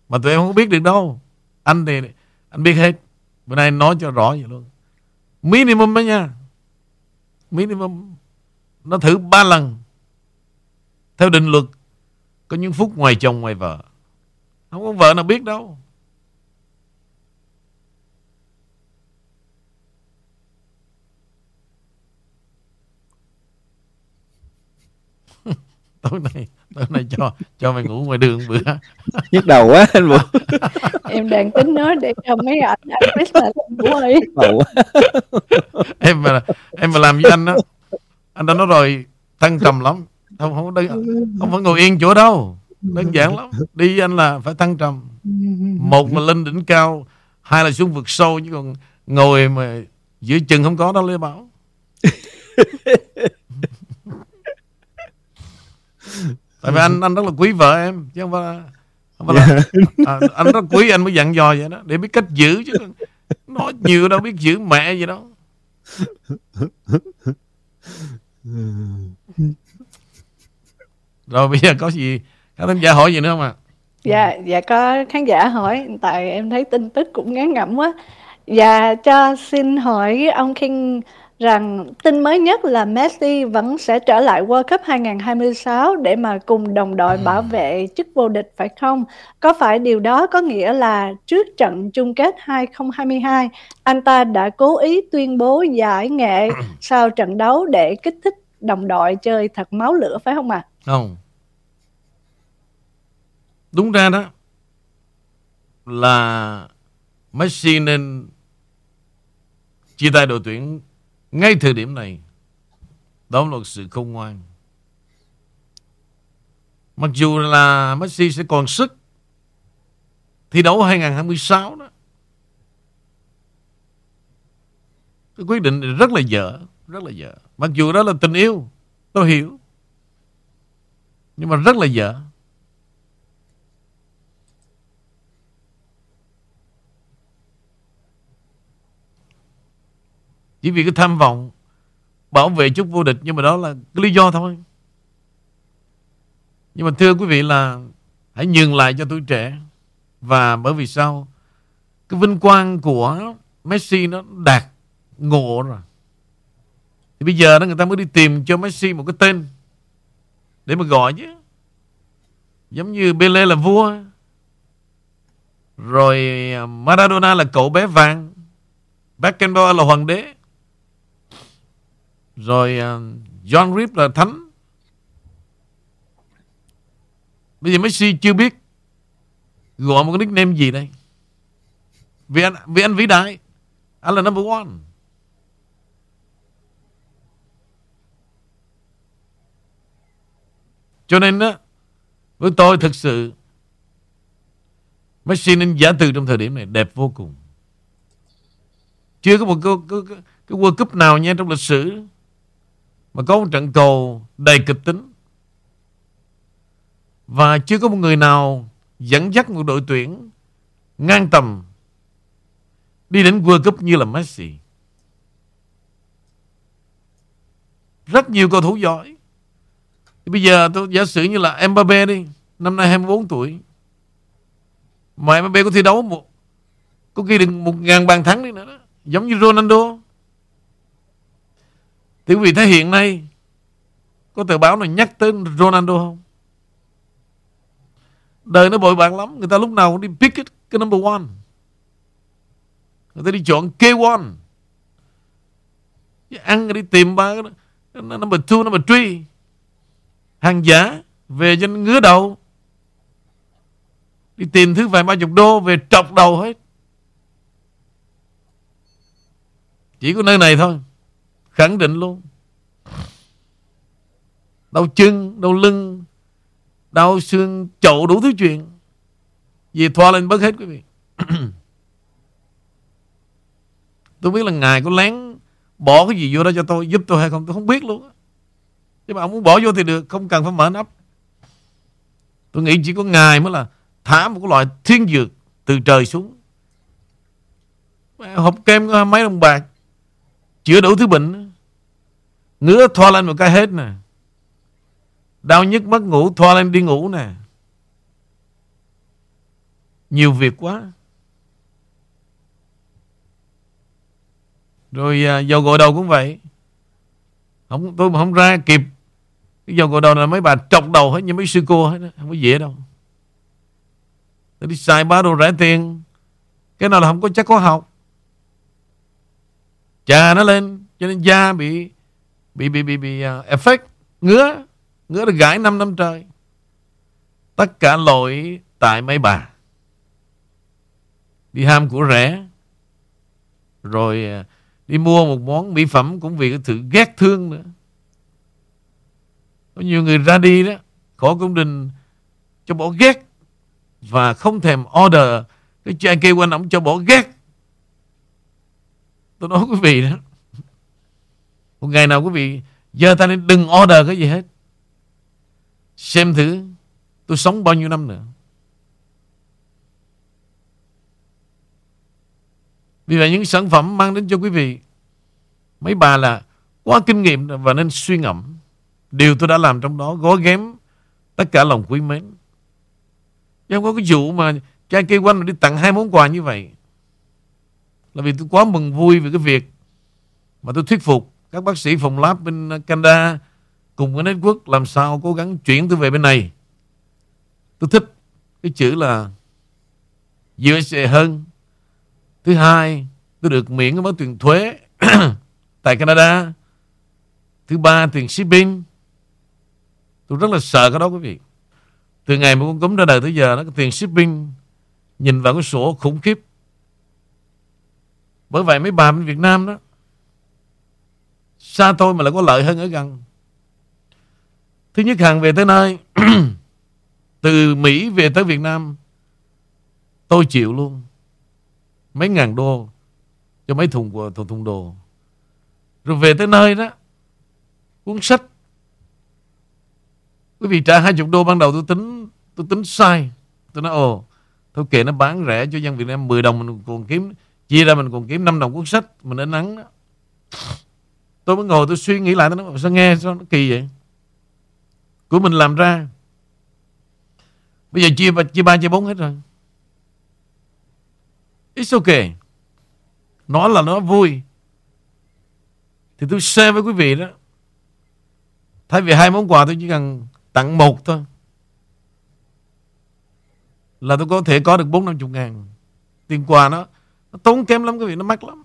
Mà tụi em không biết được đâu. Anh thì anh biết hết. Bữa nay nói cho rõ vậy luôn. Minimum đó nha. Minimum. Nó thử ba lần theo định luật có những phút ngoài chồng ngoài vợ. Không có vợ nào biết đâu. [laughs] Tối nay tối nay cho cho mày ngủ ngoài đường bữa. [laughs] Nhức đầu quá anh vũ. [laughs] Em đang tính nói để cho mấy anh anh biết là ngủ ơi. Đầu em mà em mà làm với anh đó anh đã nói rồi thăng trầm lắm không không đơn, không phải ngồi yên chỗ đâu. Đơn giản lắm. Đi anh là phải thăng trầm. Một là lên đỉnh cao hai là xuống vực sâu chứ còn ngồi mà giữa chừng không có đâu lê bảo. [laughs] Tại vì anh anh rất là quý vợ em chứ không phải không phải là à, anh rất quý anh mới dặn dò vậy đó để biết cách giữ chứ nói nhiều đâu biết giữ mẹ gì đâu [laughs] rồi bây giờ có gì các thính giả hỏi gì nữa không ạ? Dạ dạ có khán giả hỏi tại em thấy tin tức cũng ngán ngẩm quá. Dạ cho xin hỏi ông King rằng tin mới nhất là Messi vẫn sẽ trở lại World Cup 2026 để mà cùng đồng đội bảo vệ chức vô địch phải không? Có phải điều đó có nghĩa là trước trận chung kết 2022, anh ta đã cố ý tuyên bố giải nghệ [clears throat] sau trận đấu để kích thích đồng đội chơi thật máu lửa phải không ạ? không. Đúng ra đó, là Messi nên chia tay đội tuyển ngay thời điểm này. Đó là một sự không ngoan. Mặc dù là Messi sẽ còn sức thi đấu 2026 đó, cái quyết định này rất là dở rất là dở. Mặc dù đó là tình yêu, tôi hiểu. Nhưng mà rất là dở. Chỉ vì cái tham vọng bảo vệ chút vô địch, nhưng mà đó là cái lý do thôi. Nhưng mà thưa quý vị là hãy nhường lại cho tuổi trẻ. Và bởi vì sao? Cái vinh quang của Messi nó đạt ngộ rồi thì bây giờ đó người ta mới đi tìm cho Messi một cái tên để mà gọi chứ. Giống như Pele là vua. Rồi à, Maradona là cậu bé vàng. Beckenbauer là hoàng đế. Rồi à, John Rip là thánh. Bây giờ Messi chưa biết Gọi một cái nickname gì đây. Vì anh, vì anh vĩ đại. Anh là number one. Cho nên đó Với tôi thực sự Messi nên giả từ trong thời điểm này Đẹp vô cùng Chưa có một cái, cái, cái, cái World Cup nào nha trong lịch sử mà có một trận cầu đầy kịch tính và chưa có một người nào dẫn dắt một đội tuyển ngang tầm đi đến World Cup như là Messi. Rất nhiều cầu thủ giỏi. Bây giờ tôi giả sử như là Mbappe đi, năm nay 24 tuổi. Mà Mbappe có thi đấu một có ghi được một ngàn bàn thắng đi nữa đó. Giống như Ronaldo. Thì quý vị thấy hiện nay có tờ báo nào nhắc tới Ronaldo không? Đời nó bội bạc lắm Người ta lúc nào cũng đi pick it, cái number one Người ta đi chọn K1 Ăn đi tìm ba cái Number two, number three Hàng giả Về cho ngứa đầu. Đi tìm thứ vài ba chục đô Về trọc đầu hết. Chỉ có nơi này thôi. Khẳng định luôn. Đau chân, đau lưng Đau xương, chậu đủ thứ chuyện. Vì thoa lên bớt hết quý vị. [clears throat] Tôi biết là Ngài có lén Bỏ cái gì vô đó cho tôi Giúp tôi hay không tôi không biết luôn nhưng mà ông muốn bỏ vô thì được, Không cần phải mở nắp. Tôi nghĩ chỉ có Ngài mới là Thả một cái loại thiên dược Từ trời xuống. Hộp kem có mấy đồng bạc, Chữa đủ thứ bệnh Ngứa thoa lên một cái hết nè. Đau nhức mất ngủ, Thoa lên đi ngủ nè. Nhiều việc quá. Rồi à, dầu gội đầu cũng vậy không Tôi mà không ra kịp. Cái dòng gội đầu là mấy bà trọc đầu hết như mấy sư cô hết đó. không có dễ đâu. Tôi đi xài ba đồ rẻ tiền. Cái nào là không có chắc có học. Chà nó lên cho nên da bị bị bị bị bị uh, effect. Ngứa ngứa được gãi 5 năm trời. Tất cả lỗi tại mấy bà. Đi ham của rẻ. Rồi uh, đi mua một món mỹ phẩm cũng vì cái sự ghét thương nữa. Có nhiều người ra đi đó, khổ công đình cho bỏ ghét và không thèm order. Cái chai kêu quanh ông cho bỏ ghét. Tôi nói quý vị đó, một ngày nào quý vị giờ ta nên đừng order cái gì hết. Xem thử tôi sống bao nhiêu năm nữa. Vì vậy những sản phẩm mang đến cho quý vị mấy bà là quá kinh nghiệm và nên suy ngẫm điều tôi đã làm trong đó, gói ghém tất cả lòng quý mến chứ không có cái vụ mà cha kêu quanh đi tặng hai món quà như vậy là vì tôi quá mừng vui về cái việc mà tôi thuyết phục các bác sĩ phòng lab bên Canada cùng với network làm sao cố gắng chuyển tôi về bên này. Tôi thích cái chữ là USA hơn. Thứ hai, tôi được miễn cái món tiền thuế [clears throat] tại Canada. Thứ ba, tiền shipping. Tôi rất là sợ cái đó quý vị. Từ ngày mà con cấm ra đời tới giờ, nó cái tiền shipping nhìn vào cái sổ khủng khiếp. Bởi vậy mấy bà bên Việt Nam đó Xa tôi mà lại có lợi hơn ở gần Thứ nhất hàng về tới nơi [clears throat] Từ Mỹ về tới Việt Nam Tôi chịu luôn Mấy ngàn đô Cho mấy thùng của thùng, thùng đồ. Rồi về tới nơi đó Cuốn sách. Quý vị trả 20 đô ban đầu tôi tính Tôi tính sai. Tôi nói ồ Thôi kệ nó bán rẻ cho dân Việt Nam 10 đồng mình còn kiếm Chia ra mình còn kiếm 5 đồng cuốn sách Mình đến nắng đó. Tôi mới ngồi tôi suy nghĩ lại tôi nói, Sao nghe sao nó kỳ vậy? Của mình làm ra. Bây giờ chia, chia ba chia bốn hết rồi. It's okay. Nó là nó vui. Thì tôi share với quý vị đó. Thay vì hai món quà tôi chỉ cần tặng một thôi. Là tôi có thể có được bốn năm chục ngàn. Tiền quà nó, nó tốn kém lắm quý vị Nó mắc lắm.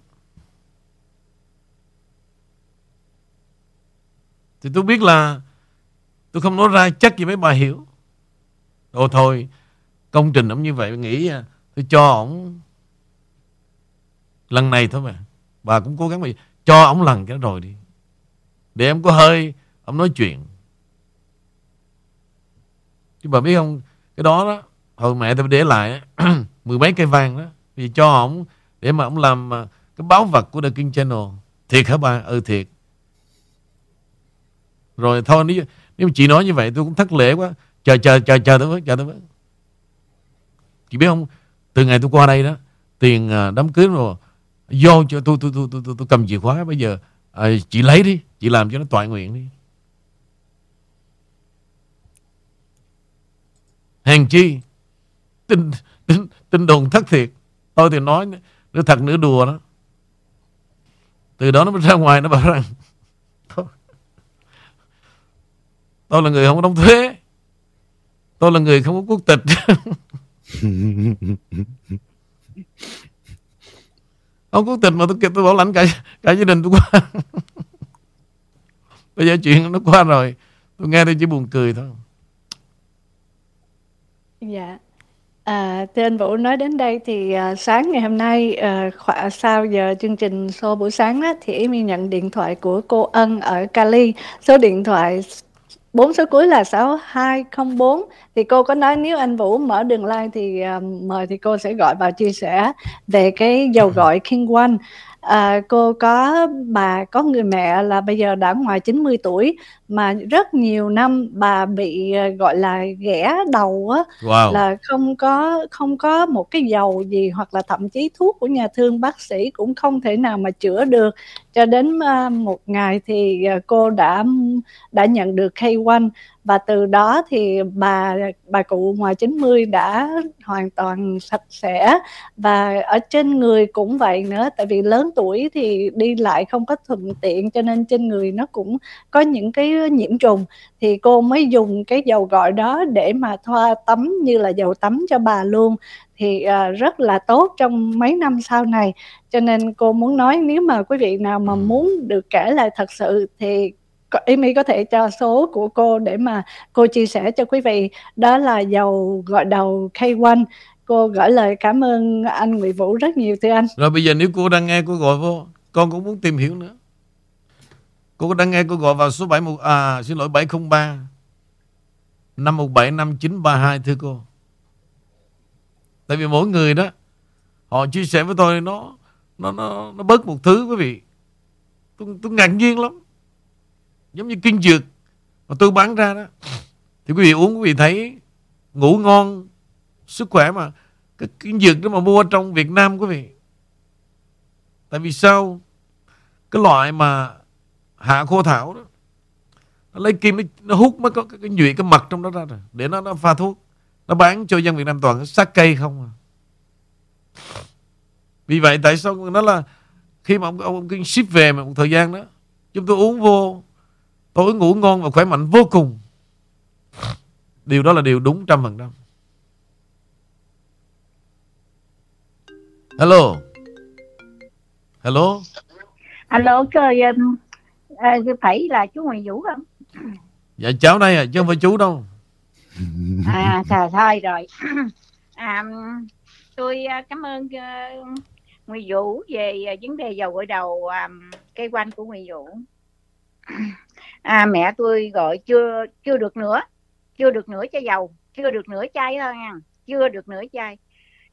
Thì tôi biết là Tôi không nói ra chắc gì mấy bà hiểu. Ồ thôi Công trình ông như vậy nghĩ à, Tôi cho ổng Lần này thôi mà. Bà cũng cố gắng mà Cho ông lần cái rồi đi. Để em có hơi Ông nói chuyện. Chứ bà biết không Cái đó đó Hồi mẹ tôi để lại [clears throat] Mười mấy cây vàng đó Vì cho ông Để mà ông làm à, Cái báo vật của The King Channel. Thiệt hả bà? Ừ thiệt. Rồi thôi nếu, nếu chị nói như vậy tôi cũng thất lễ quá. Chờ chờ chờ chờ tôi với chờ tôi với. Chị biết không từ ngày tôi qua đây đó tiền à, đám cưới rồi vô cho tôi tôi tôi tôi, tôi, tôi cầm chìa khóa bây giờ. À, chị lấy đi chị làm cho nó toại nguyện đi. Hèn chi tin tin tin đồn thất thiệt. Tôi thì nói nửa thật nửa đùa đó. Từ đó nó mới ra ngoài nó bảo rằng Tôi là người không có đóng thuế. Tôi là người không có quốc tịch [laughs] [laughs] ông quốc tịch mà tôi tôi bảo lãnh cả cả gia đình tôi qua. Bây giờ chuyện nó qua rồi Tôi nghe tôi chỉ buồn cười thôi. Dạ. À, thưa anh Vũ nói đến đây thì à, sáng ngày hôm nay à, khoảng sau giờ chương trình show buổi sáng đó, thì em nhận điện thoại của cô Ân ở Cali. Số điện thoại bốn số cuối là 6204 thì cô có nói nếu anh Vũ mở đường line thì uh, mời thì cô sẽ gọi vào chia sẻ về cái dầu gọi King One à, cô có bà có người mẹ là bây giờ đã ngoài 90 tuổi mà rất nhiều năm bà bị ờ, gọi là ghẻ đầu á wow. là không có không có một cái dầu gì hoặc là thậm chí thuốc của nhà thương bác sĩ cũng không thể nào mà chữa được cho đến uh, một ngày thì cô đã đã nhận được K1 và từ đó thì bà bà cụ ngoài 90 đã hoàn toàn sạch sẽ. Và ở trên người cũng vậy nữa tại vì lớn tuổi thì đi lại không có thuận tiện cho nên trên người nó cũng có những cái nhiễm trùng. Thì cô mới dùng cái dầu gội đó để mà thoa tắm như là dầu tắm cho bà luôn. Thì uh, rất là tốt trong mấy năm sau này. Cho nên cô muốn nói nếu mà quý vị nào mà muốn được kể lại thật sự thì Amy có thể cho số của cô để mà cô chia sẻ cho quý vị. Đó là dầu gọi đầu K1 cô gửi lời cảm ơn anh Nguyễn Vũ rất nhiều, thưa anh. Rồi bây giờ nếu cô đang nghe, cô gọi vô. Con cũng muốn tìm hiểu nữa. Cô đang nghe, cô gọi vào số 71 à xin lỗi 703 517 5932 thưa cô. Tại vì mỗi người đó, họ chia sẻ với tôi, nó nó nó nó bớt một thứ, quý vị. Tôi tôi ngạc nhiên lắm giống như kinh dược. Mà tôi bán ra đó. Thì quý vị uống quý vị thấy ngủ ngon sức khỏe mà. Cái kinh dược đó mà mua trong Việt Nam quý vị. Tại vì sao? Cái loại mà hạ khô thảo đó nó lấy kim nó, nó hút mới có cái, cái nhụy cái mật trong đó ra rồi. Để nó nó pha thuốc. Nó bán cho dân Việt Nam toàn sát cây không à. Vì vậy tại sao nó là khi mà ông ông, ông ship về mà một thời gian đó chúng tôi uống vô Tôi ngủ ngon và khỏe mạnh vô cùng. Điều đó là điều đúng trăm phần trăm. Hello. Hello. Alo chơi um, à, phải là chú Nguyễn Vũ không? Dạ cháu đây à chứ không phải chú đâu. [laughs] À trời thôi rồi. [clears throat] À, Tôi à, cảm ơn uh, Nguyễn Vũ về vấn đề dầu gội đầu um, cây quanh của Nguyễn Vũ [clears throat] à mẹ tôi gọi chưa chưa được nữa, chưa được nửa chai dầu, chưa được nửa chai thôi nha, chưa được nửa chai.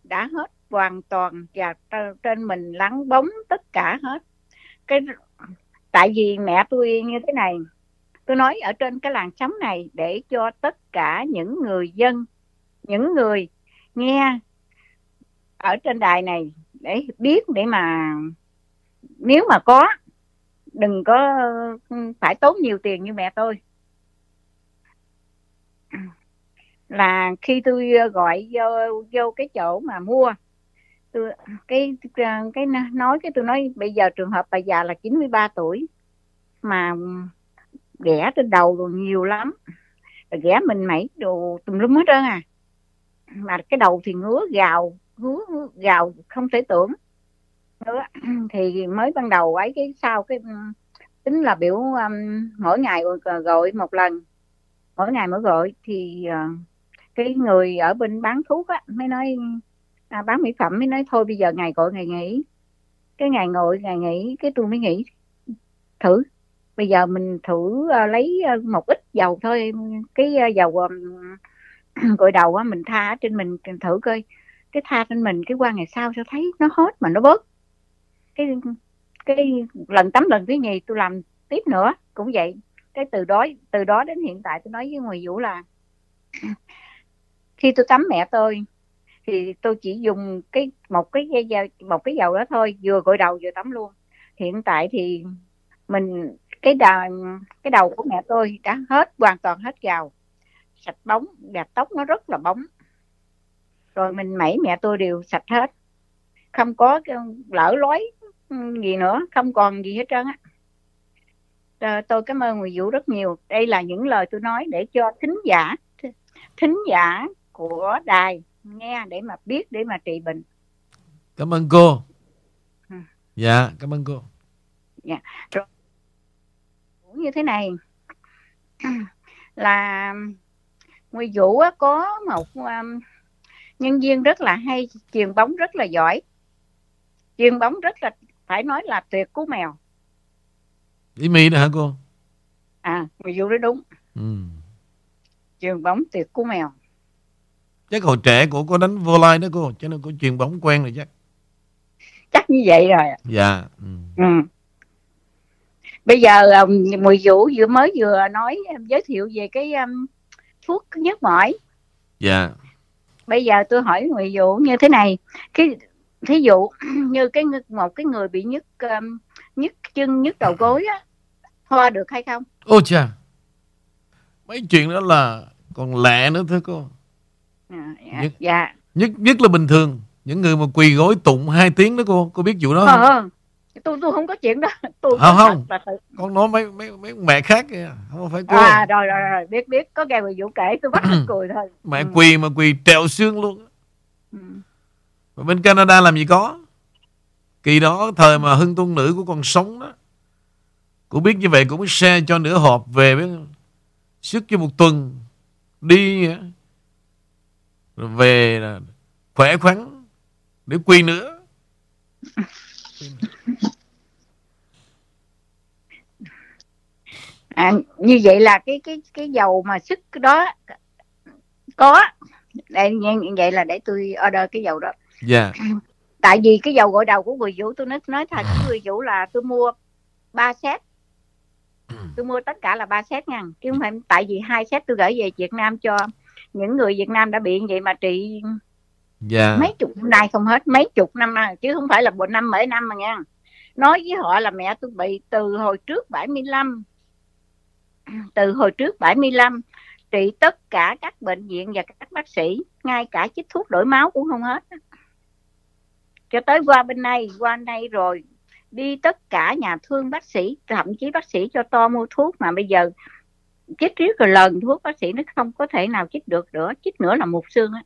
Đã hết hoàn toàn và trên mình lắng bóng tất cả hết. Cái tại vì mẹ tôi như thế này, tôi nói ở trên cái làng sóng này để cho tất cả những người dân, những người nghe ở trên đài này để biết để mà, nếu mà có đừng có ừ, phải tốn nhiều tiền như mẹ tôi. Là khi tôi ờ, gọi vô, vô cái chỗ mà mua tôi cái ờ, cái nói cái tôi nói bây giờ trường hợp bà già là 93 tuổi mà ghẻ trên đầu rồi nhiều lắm ghẻ mình mẩy đồ tùm lum hết trơn à. Mà cái đầu thì ngứa gào ngứa gào không thể tưởng. [clears throat] thì mới ban đầu ấy cái sau cái ừ, tính là biểu um, mỗi ngày gọi một lần. Mỗi ngày mỗi gọi. Thì uh, cái người ở bên bán thuốc á mới nói à, bán mỹ phẩm mới nói thôi bây giờ ngày gọi ngày nghỉ. Cái ngày ngồi ngày nghỉ cái tôi mới nghĩ thử bây giờ mình thử uh, lấy uh, một ít dầu thôi. Cái uh, dầu um, [clears throat] gội đầu á mình tha trên mình thử coi. Cái tha trên mình cái qua ngày sau sao thấy nó hết mà nó bớt cái cái lần tắm lần thứ nhì tôi làm tiếp nữa, cũng vậy. Cái từ đó từ đó đến hiện tại tôi nói với người vũ là, khi tôi tắm mẹ tôi, thì tôi chỉ dùng cái, một cái một cái dầu đó thôi, vừa gội đầu vừa tắm luôn. Hiện tại thì mình, cái đầu cái đầu của mẹ tôi đã hết, hoàn toàn hết dầu. Sạch bóng, đẹp tóc nó rất là bóng. Rồi mình mẩy mẹ tôi đều sạch hết. Không có ờ, lỡ lối gì nữa không còn gì hết trơn á. À, tôi cảm ơn người vũ rất nhiều. Đây là những lời tôi nói để cho thính giả thính giả của đài nghe để mà biết để mà trị bệnh. Cảm ơn cô. Ừ. dạ cảm ơn cô. Dạ. Rồi. Như thế này. [clears throat] Là Nguy Vũ có một um, nhân viên rất là hay truyền bóng rất là giỏi. Truyền bóng rất là phải nói là tuyệt cú mèo. Ý mi nè hả cô? À người vụ đó đúng. Ừ. truyền bóng tuyệt cú mèo. Chắc hồi trẻ của cô đánh vô lai đó cô cho nên cô truyền bóng quen rồi chắc. Chắc như vậy rồi dạ ừ. Ừ. bây giờ um, mùi vũ vừa mới vừa nói um, giới thiệu về cái um, thuốc nhức mỏi. Dạ. Bây giờ tôi hỏi mùi vũ như thế này cái thí dụ [clears throat] như cái một cái người bị nhức um, nhức chân nhức đầu gối á thoa được hay không? Ô chà mấy chuyện đó là còn lẹ nữa thưa cô. À, dạ, Nhất- dạ. nhất nhất là bình thường. Những người mà quỳ gối tụng hai tiếng đó cô cô biết vụ đó không? Ờ, tôi tôi không có chuyện đó. [laughs] Tôi Không, không. là con nói mấy mấy mấy mẹ khác kìa không phải cô. À rồi rồi rồi biết biết. Có nghe người vũ kể tôi bắt hết cười thôi. Mẹ Ừ. quỳ mà quỳ trèo xương luôn. Ừ. Mà bên Canada làm gì có. Kỳ đó thời mà hưng tôn nữ của còn sống đó cũng biết như vậy cũng xe cho nửa hộp về với Sức cho một tuần Đi. Rồi về là khỏe khoắn Để quỳ nữa. [laughs] À, như vậy là cái cái cái dầu mà sức đó có. Đây như vậy là để tôi order cái dầu đó. Dạ. Tại vì cái dầu gội đầu của người vũ tôi nói nói thật với người vũ là tôi mua ba set. Tôi mua tất cả là ba set nha. Chứ không phải tại vì hai set tôi gửi về Việt Nam cho những người Việt Nam đã bị vậy mà trị Dạ. mấy chục năm nay không hết mấy chục năm nay. Chứ không phải là một năm mấy năm mà nha. Nói với họ là mẹ tôi bị từ hồi trước 75 từ hồi trước 75 trị tất cả các bệnh viện và các bác sĩ ngay cả chích thuốc đổi máu cũng không hết cho tới qua bên này qua bên đây rồi đi tất cả nhà thương bác sĩ thậm chí bác sĩ cho to mua thuốc mà bây giờ chích riết rồi lần thuốc bác sĩ nó không có thể nào chích được nữa chích nữa là một xương á.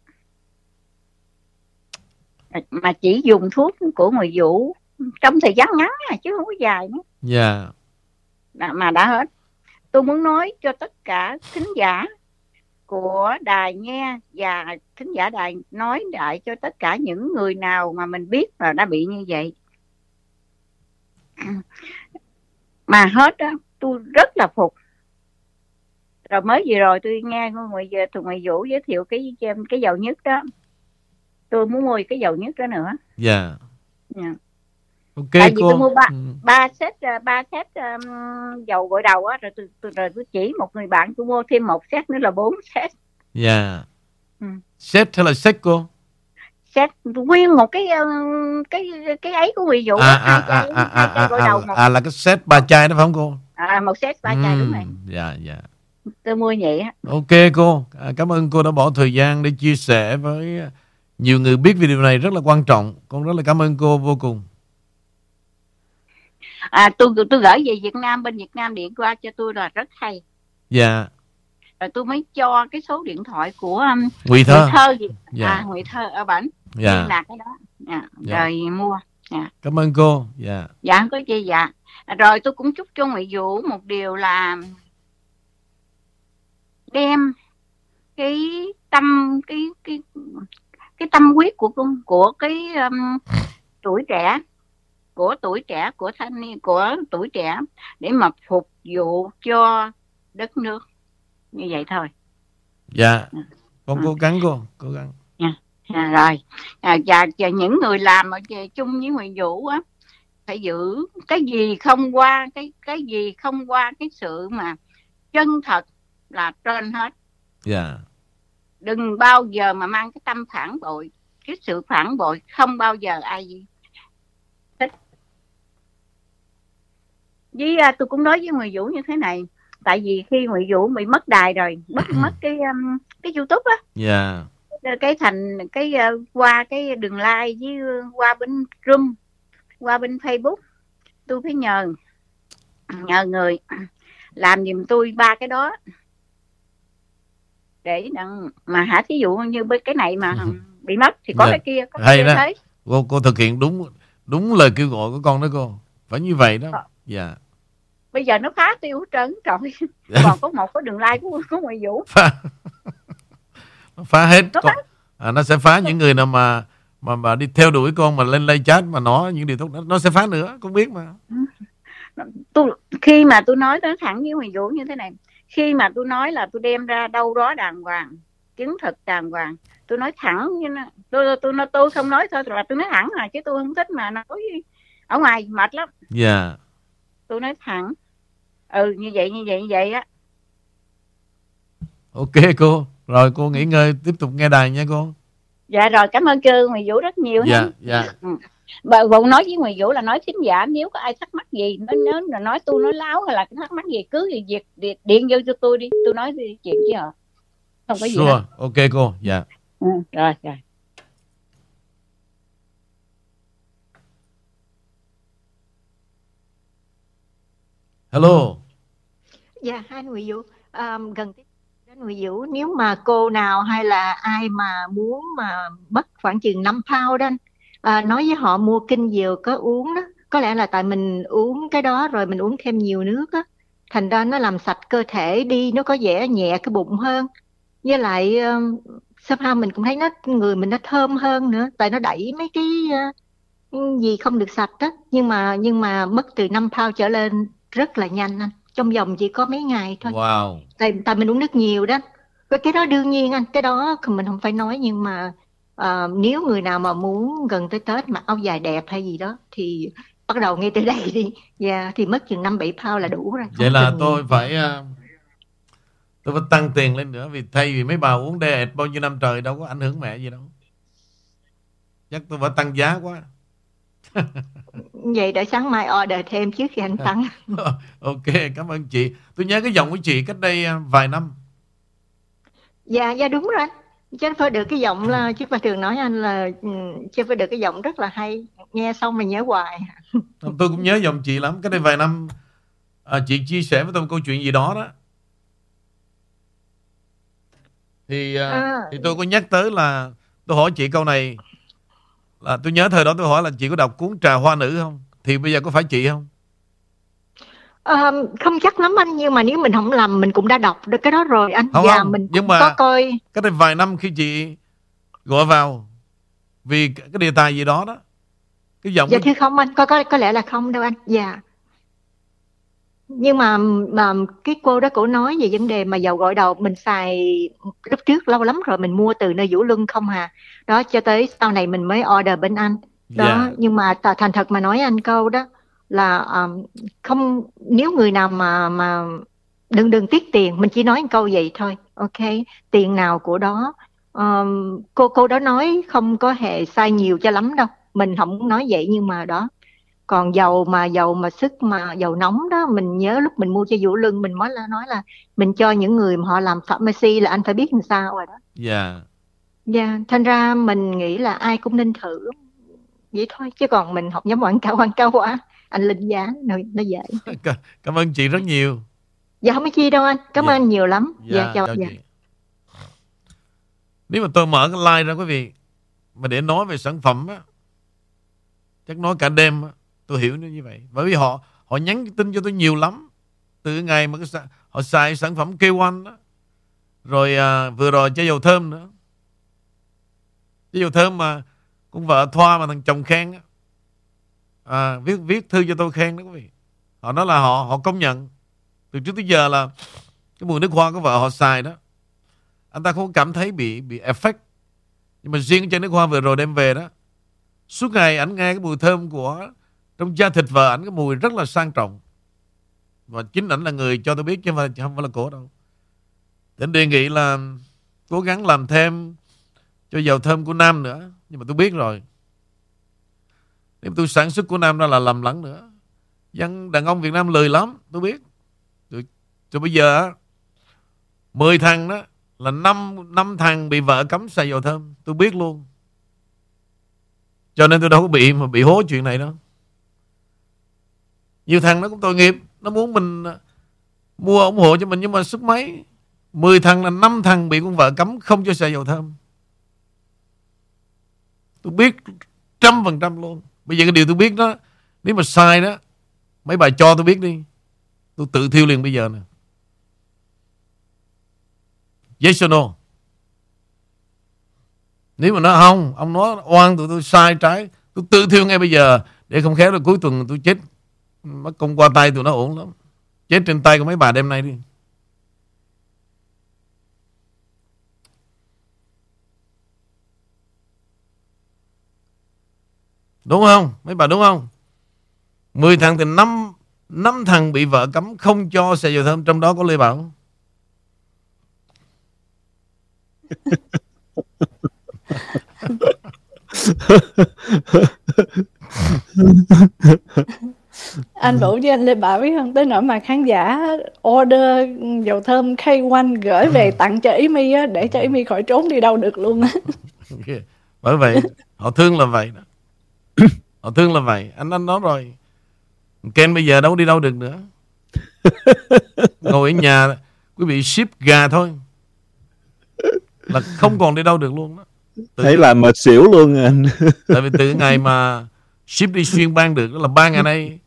Mà chỉ dùng thuốc của người vũ trong thời gian ngắn à, chứ không có dài nữa. Dạ. Đã- mà đã hết. Tôi muốn nói cho tất cả thính giả của đài nghe và thính giả đài nói đại cho tất cả những người nào mà mình biết là đã bị như vậy. [clears throat] Mà hết á tôi rất là phục. Rồi mới vừa rồi tôi nghe ngoài giờ từ ngoài vũ giới thiệu cái cái dầu nhất đó. Tôi muốn mua cái dầu nhất đó nữa. Dạ. Dạ. Ok Tại vì cô. tôi mua ba- Ừ. ba set à, ba set um, dầu gội đầu á rồi tôi, tôi rồi tôi chỉ một người bạn tôi mua thêm một set nữa là bốn set. Dạ. Ừ. Set hay là set cô? Set nguyên một cái um, cái cái ấy của người vụ à, à, à, à, à, à, à, đầu một. à, là cái set ba chai đó phải không cô? À, một set ba chai đúng rồi. Ừm, Dạ dạ. Tôi mua vậy á. Ok cô, à, cảm ơn cô đã bỏ thời gian để chia sẻ với nhiều người biết video này rất là quan trọng. Con rất là cảm ơn cô vô cùng. À tôi tôi gửi về Việt Nam bên Việt Nam điện qua cho tôi là rất hay. Dạ, rồi tôi mới cho cái số điện thoại của um, Nguyễn Thơ. Thơ gì? À Dạ, Nguyễn Thơ ở bển dạ, liên lạc cái đó. À, Dạ. rồi mua. Cảm ơn cô. Dạ, dạ không có chi dạ. À, rồi tôi cũng chúc cho Nguyễn Vũ một điều là đem cái tâm cái cái cái tâm huyết của con của cái um, tuổi trẻ của tuổi trẻ của thanh niên của tuổi trẻ để mà phục vụ cho đất nước. Như vậy thôi. Dạ. Con Ừ. cố gắng cô, cố gắng. à, rồi. À, và, và những người làm ở chung với Nguyễn Vũ á phải giữ cái gì không qua cái cái gì không qua cái sự mà chân thật là trên hết. Dạ, đừng bao giờ mà mang cái tâm phản bội. Cái sự phản bội không bao giờ ai với à, tôi cũng nói với người Vũ như thế này tại vì khi người Vũ bị mất đài rồi mất mất cái um, cái YouTube á dạ, cái thành cái uh, qua cái đường like với uh, qua bên room qua bên Facebook tôi phải nhờ nhờ người làm giùm tôi ba cái đó để đặng mà hả thí dụ như bên cái này mà [laughs] bị mất thì có Dạ. cái kia có Hay cái đó. cô cô thực hiện đúng đúng lời kêu gọi của con đó cô. Phải như vậy đó. Dạ. Bây giờ nó phá tiêu hết trơn rồi. Còn có một cái đường like của của Nguyễn Vũ Phá, nó phá hết. Nó Con, à, nó sẽ phá những người nào mà mà mà đi theo đuổi con mà lên live chat mà nói những điều tốt đó, nó sẽ phá nữa, con biết mà. tôi khi mà tôi nói nói thẳng với Nguyễn Vũ như thế này khi mà tôi nói là tôi đem ra đâu đó đàng hoàng chứng thực đàng hoàng tôi nói thẳng như nó tôi tôi tôi, tôi không nói thôi là tôi nói thẳng là chứ tôi không thích mà nói ở ngoài mệt lắm. Dạ. tôi nói thẳng ừ như vậy như vậy như vậy á Ok cô. Rồi cô nghỉ ngơi tiếp tục nghe đài nha cô. dạ rồi cảm ơn cơ Nguyễn Vũ rất nhiều Dạ, dạ. Ừ. bà vụ nói với người vũ là nói thính giả nếu có ai thắc mắc gì nó nếu là nói tôi nói láo hay là thắc mắc gì cứ gì việc điện, điện vô cho tôi đi tôi nói đi chuyện chứ hả không có gì Sure. hết. Ok cô. Dạ. ừ, rồi rồi Hello. Dạ, hai người Vũ. Um, gần tiếp đến người Vũ. Nếu mà cô nào hay là ai mà muốn mà mất khoảng chừng 5 pound đó anh, à, nói với họ mua kinh dừa có uống đó. Có lẽ là tại mình uống cái đó rồi mình uống thêm nhiều nước á. Thành ra nó làm sạch cơ thể đi nó có vẻ nhẹ cái bụng hơn. Với lại um, somehow mình cũng thấy nó người mình nó thơm hơn nữa tại nó đẩy mấy cái uh, gì không được sạch đó nhưng mà nhưng mà mất từ 5 pound trở lên rất là nhanh anh trong vòng chỉ có mấy ngày thôi Wow. tại tại mình uống nước nhiều đó cái cái đó đương nhiên anh cái đó mình không phải nói nhưng mà ờ, nếu người nào mà muốn gần tới Tết mặc áo dài đẹp hay gì đó thì bắt đầu ngay từ đây đi dạ thì mất chừng năm bảy pound là đủ rồi Vậy không là cần tôi phải ờ, tôi phải tăng tiền lên nữa vì thay vì mấy bà uống đê ẹt bao nhiêu năm trời đâu có ảnh hưởng mẹ gì đâu. Chắc tôi phải tăng giá quá. Vậy để sáng mai order thêm trước khi anh tăng [laughs] ok, cảm ơn chị. Tôi nhớ cái giọng của chị cách đây ờ, vài năm. dạ dạ đúng rồi anh chứ phải được cái giọng là chứ phải thường nói anh là ừ, chứ phải được cái giọng rất là hay nghe xong mình nhớ hoài Tôi cũng nhớ giọng chị lắm. Cách đây vài năm à, chị chia sẻ với tôi một câu chuyện gì đó đó. Thì à, À. thì tôi có nhắc tới là tôi hỏi chị câu này là tôi nhớ thời đó tôi hỏi là chị có đọc cuốn Trà Hoa Nữ không? Thì bây giờ có phải chị không? Ờ, không chắc lắm anh nhưng mà nếu mình không làm mình cũng đã đọc được cái đó rồi anh Không, và không, mình nhưng mà- có coi Cách đây vài năm khi chị gọi vào vì cái cái đề tài gì đó đó. Cái giọng dạ thưa không anh có có có lẽ là không đâu anh dạ nhưng mà mà cái cô đó cổ nói về vấn đề mà dầu gội đầu mình xài lúc trước lâu lắm rồi mình mua từ nơi Vũ Luân không hà. Đó cho tới sau này mình mới order bên anh. Đó Dạ. nhưng mà thành thật mà nói anh câu đó là um, không nếu người nào mà mà đừng đừng tiếc tiền mình chỉ nói một câu vậy thôi ok? Tiền nào của đó um, cô cô đó nói không có hề sai nhiều cho lắm đâu. Mình không nói vậy nhưng mà đó còn dầu mà dầu mà sức mà dầu nóng đó mình nhớ lúc mình mua cho Vũ Lân mình mới là nói là mình cho những người mà họ làm pharmacy là anh phải biết làm sao rồi đó Dạ. Dạ, thành ra mình nghĩ là ai cũng nên thử vậy thôi chứ còn mình học nhóm quảng cáo quảng cáo quá anh linh giá nó, nó dễ [laughs] Cảm- Cảm ơn chị rất nhiều. dạ không có chi đâu anh cảm Dạ. ơn anh nhiều lắm dạ, Dạ, chào chào dạ. chị. Nếu mà tôi mở cái like ra quý vị mà để nói về sản phẩm á, chắc nói cả đêm á, tôi hiểu nó như vậy. Bởi vì họ họ nhắn tin cho tôi nhiều lắm. Từ ngày mà cái, họ xài sản phẩm K1 đó. Rồi à, vừa rồi chai dầu thơm nữa. Chai dầu thơm mà con vợ Thoa mà thằng chồng khen đó. À, viết viết thư cho tôi khen đó quý vị. Họ nói là họ họ công nhận từ trước tới giờ là cái mùi nước hoa của vợ họ xài đó anh ta không cảm thấy bị bị effect nhưng mà riêng cái nước hoa vừa rồi đem về đó suốt ngày ảnh nghe cái mùi thơm của trong da thịt vợ ảnh cái mùi rất là sang trọng. Và chính ảnh là người cho tôi biết chứ không phải, không phải là cổ đâu. Thì anh đề nghị là cố gắng làm thêm cho dầu thơm của Nam nữa. Nhưng mà tôi biết rồi. Nếu tôi sản xuất của Nam ra là lầm lẫn nữa. Dân đàn ông Việt Nam lười lắm tôi biết. Rồi, rồi bây giờ 10 thằng đó là năm năm thằng bị vợ cấm xài dầu thơm. Tôi biết luôn. Cho nên tôi đâu có bị mà bị hố chuyện này đâu nhiều thằng nó cũng tội nghiệp. Nó muốn mình à, mua ủng hộ cho mình nhưng mà sức mấy? 10 thằng là năm thằng bị con vợ cấm không cho xài dầu thơm. Tôi biết trăm phần trăm luôn. Bây giờ cái điều tôi biết đó nếu mà sai đó mấy bà cho tôi biết đi. Tôi tự thiêu liền bây giờ nè. Yes or no? Nếu mà nó không, ông nói oan tụi tôi sai trái, tôi tự thiêu ngay bây giờ để không khéo là cuối tuần tôi chết mất công qua tay tụi nó ổn lắm. Chết trên tay của mấy bà đêm nay đi. Đúng không? Mấy bà đúng không? 10 thằng thì 5 năm thằng bị vợ cấm không cho xài dầu thơm trong đó có Lê Bảo. [laughs] anh Vũ với anh Lê Bảo biết không? Tới nỗi mà khán giả order dầu thơm K1 gửi về tặng cho Ý My á để cho Ý My khỏi trốn đi đâu được luôn á. [laughs] Bởi vậy họ thương là vậy đó. [laughs] Họ thương là vậy. Anh anh nói rồi. Ken bây giờ đâu đi đâu được nữa. Ngồi ở nhà quý vị ship gà thôi. Là không còn đi đâu được luôn đó. Tự thấy là mệt xỉu luôn anh. Tại vì từ ngày mà ship đi xuyên bang được đó là ba ngày nay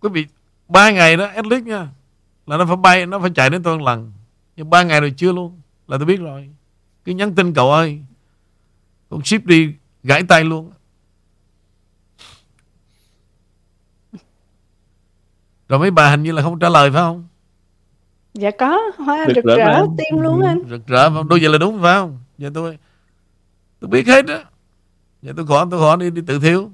quý vị ba ngày đó at least nha là nó phải bay nó phải chạy đến tôi một lần. Nhưng ba ngày rồi chưa luôn là tôi biết rồi. Cứ nhắn tin cậu ơi. Con ship đi gãy tay luôn. Rồi mấy bà hình như là không trả lời phải không? Dạ có hoa rực, rực rỡ, rỡ tim luôn anh. Rực rỡ đôi giờ là đúng phải không? Giờ tôi tôi biết hết đó giờ tôi khỏi tôi khỏi đi đi tự thiếu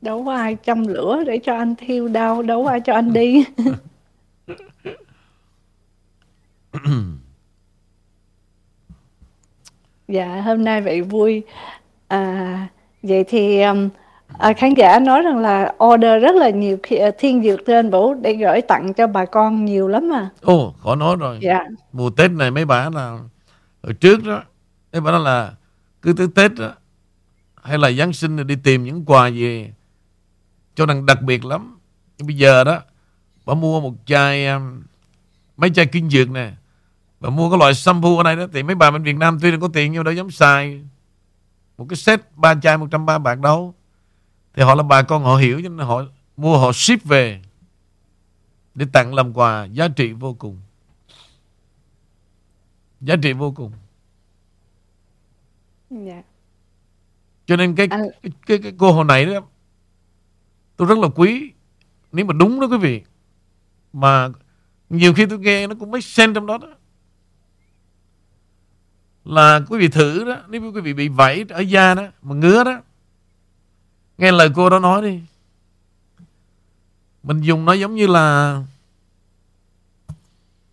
đâu có ai châm lửa để cho anh thiêu đâu đâu có ai cho anh đi. [coughs] Dạ hôm nay vậy vui. À, vậy thì um, à, khán giả nói rằng là order rất là nhiều khi, uh, thiên dược thưa anh Vũ để gửi tặng cho bà con nhiều lắm mà. Ồ khó nói rồi. Dạ. Mùa Tết này mấy bà là hồi trước đó mấy bà nói là cứ tới Tết đó hay là Giáng sinh đi tìm những quà gì cho rằng đặc biệt lắm. Nhưng bây giờ đó bà mua một chai um, mấy chai kinh dược nè. Bà mua cái loại shampoo ở đây đó thì mấy bà bên Việt Nam tuy là có tiền nhưng đâu dám xài. Một cái set ba chai 130 bạc đâu. Thì họ là bà con họ hiểu cho nên họ mua họ ship về để tặng làm quà giá trị vô cùng. Giá trị vô cùng. Dạ. cho nên cái, cái, cái, cái cô hồi này đó tôi rất là quý. Nếu mà đúng đó quý vị mà nhiều khi tôi nghe nó cũng mấy sen trong đó đó. Là quý vị thử đó nếu quý vị bị vảy ở da đó mà ngứa đó. Nghe lời cô đó nói đi. Mình dùng nó giống như là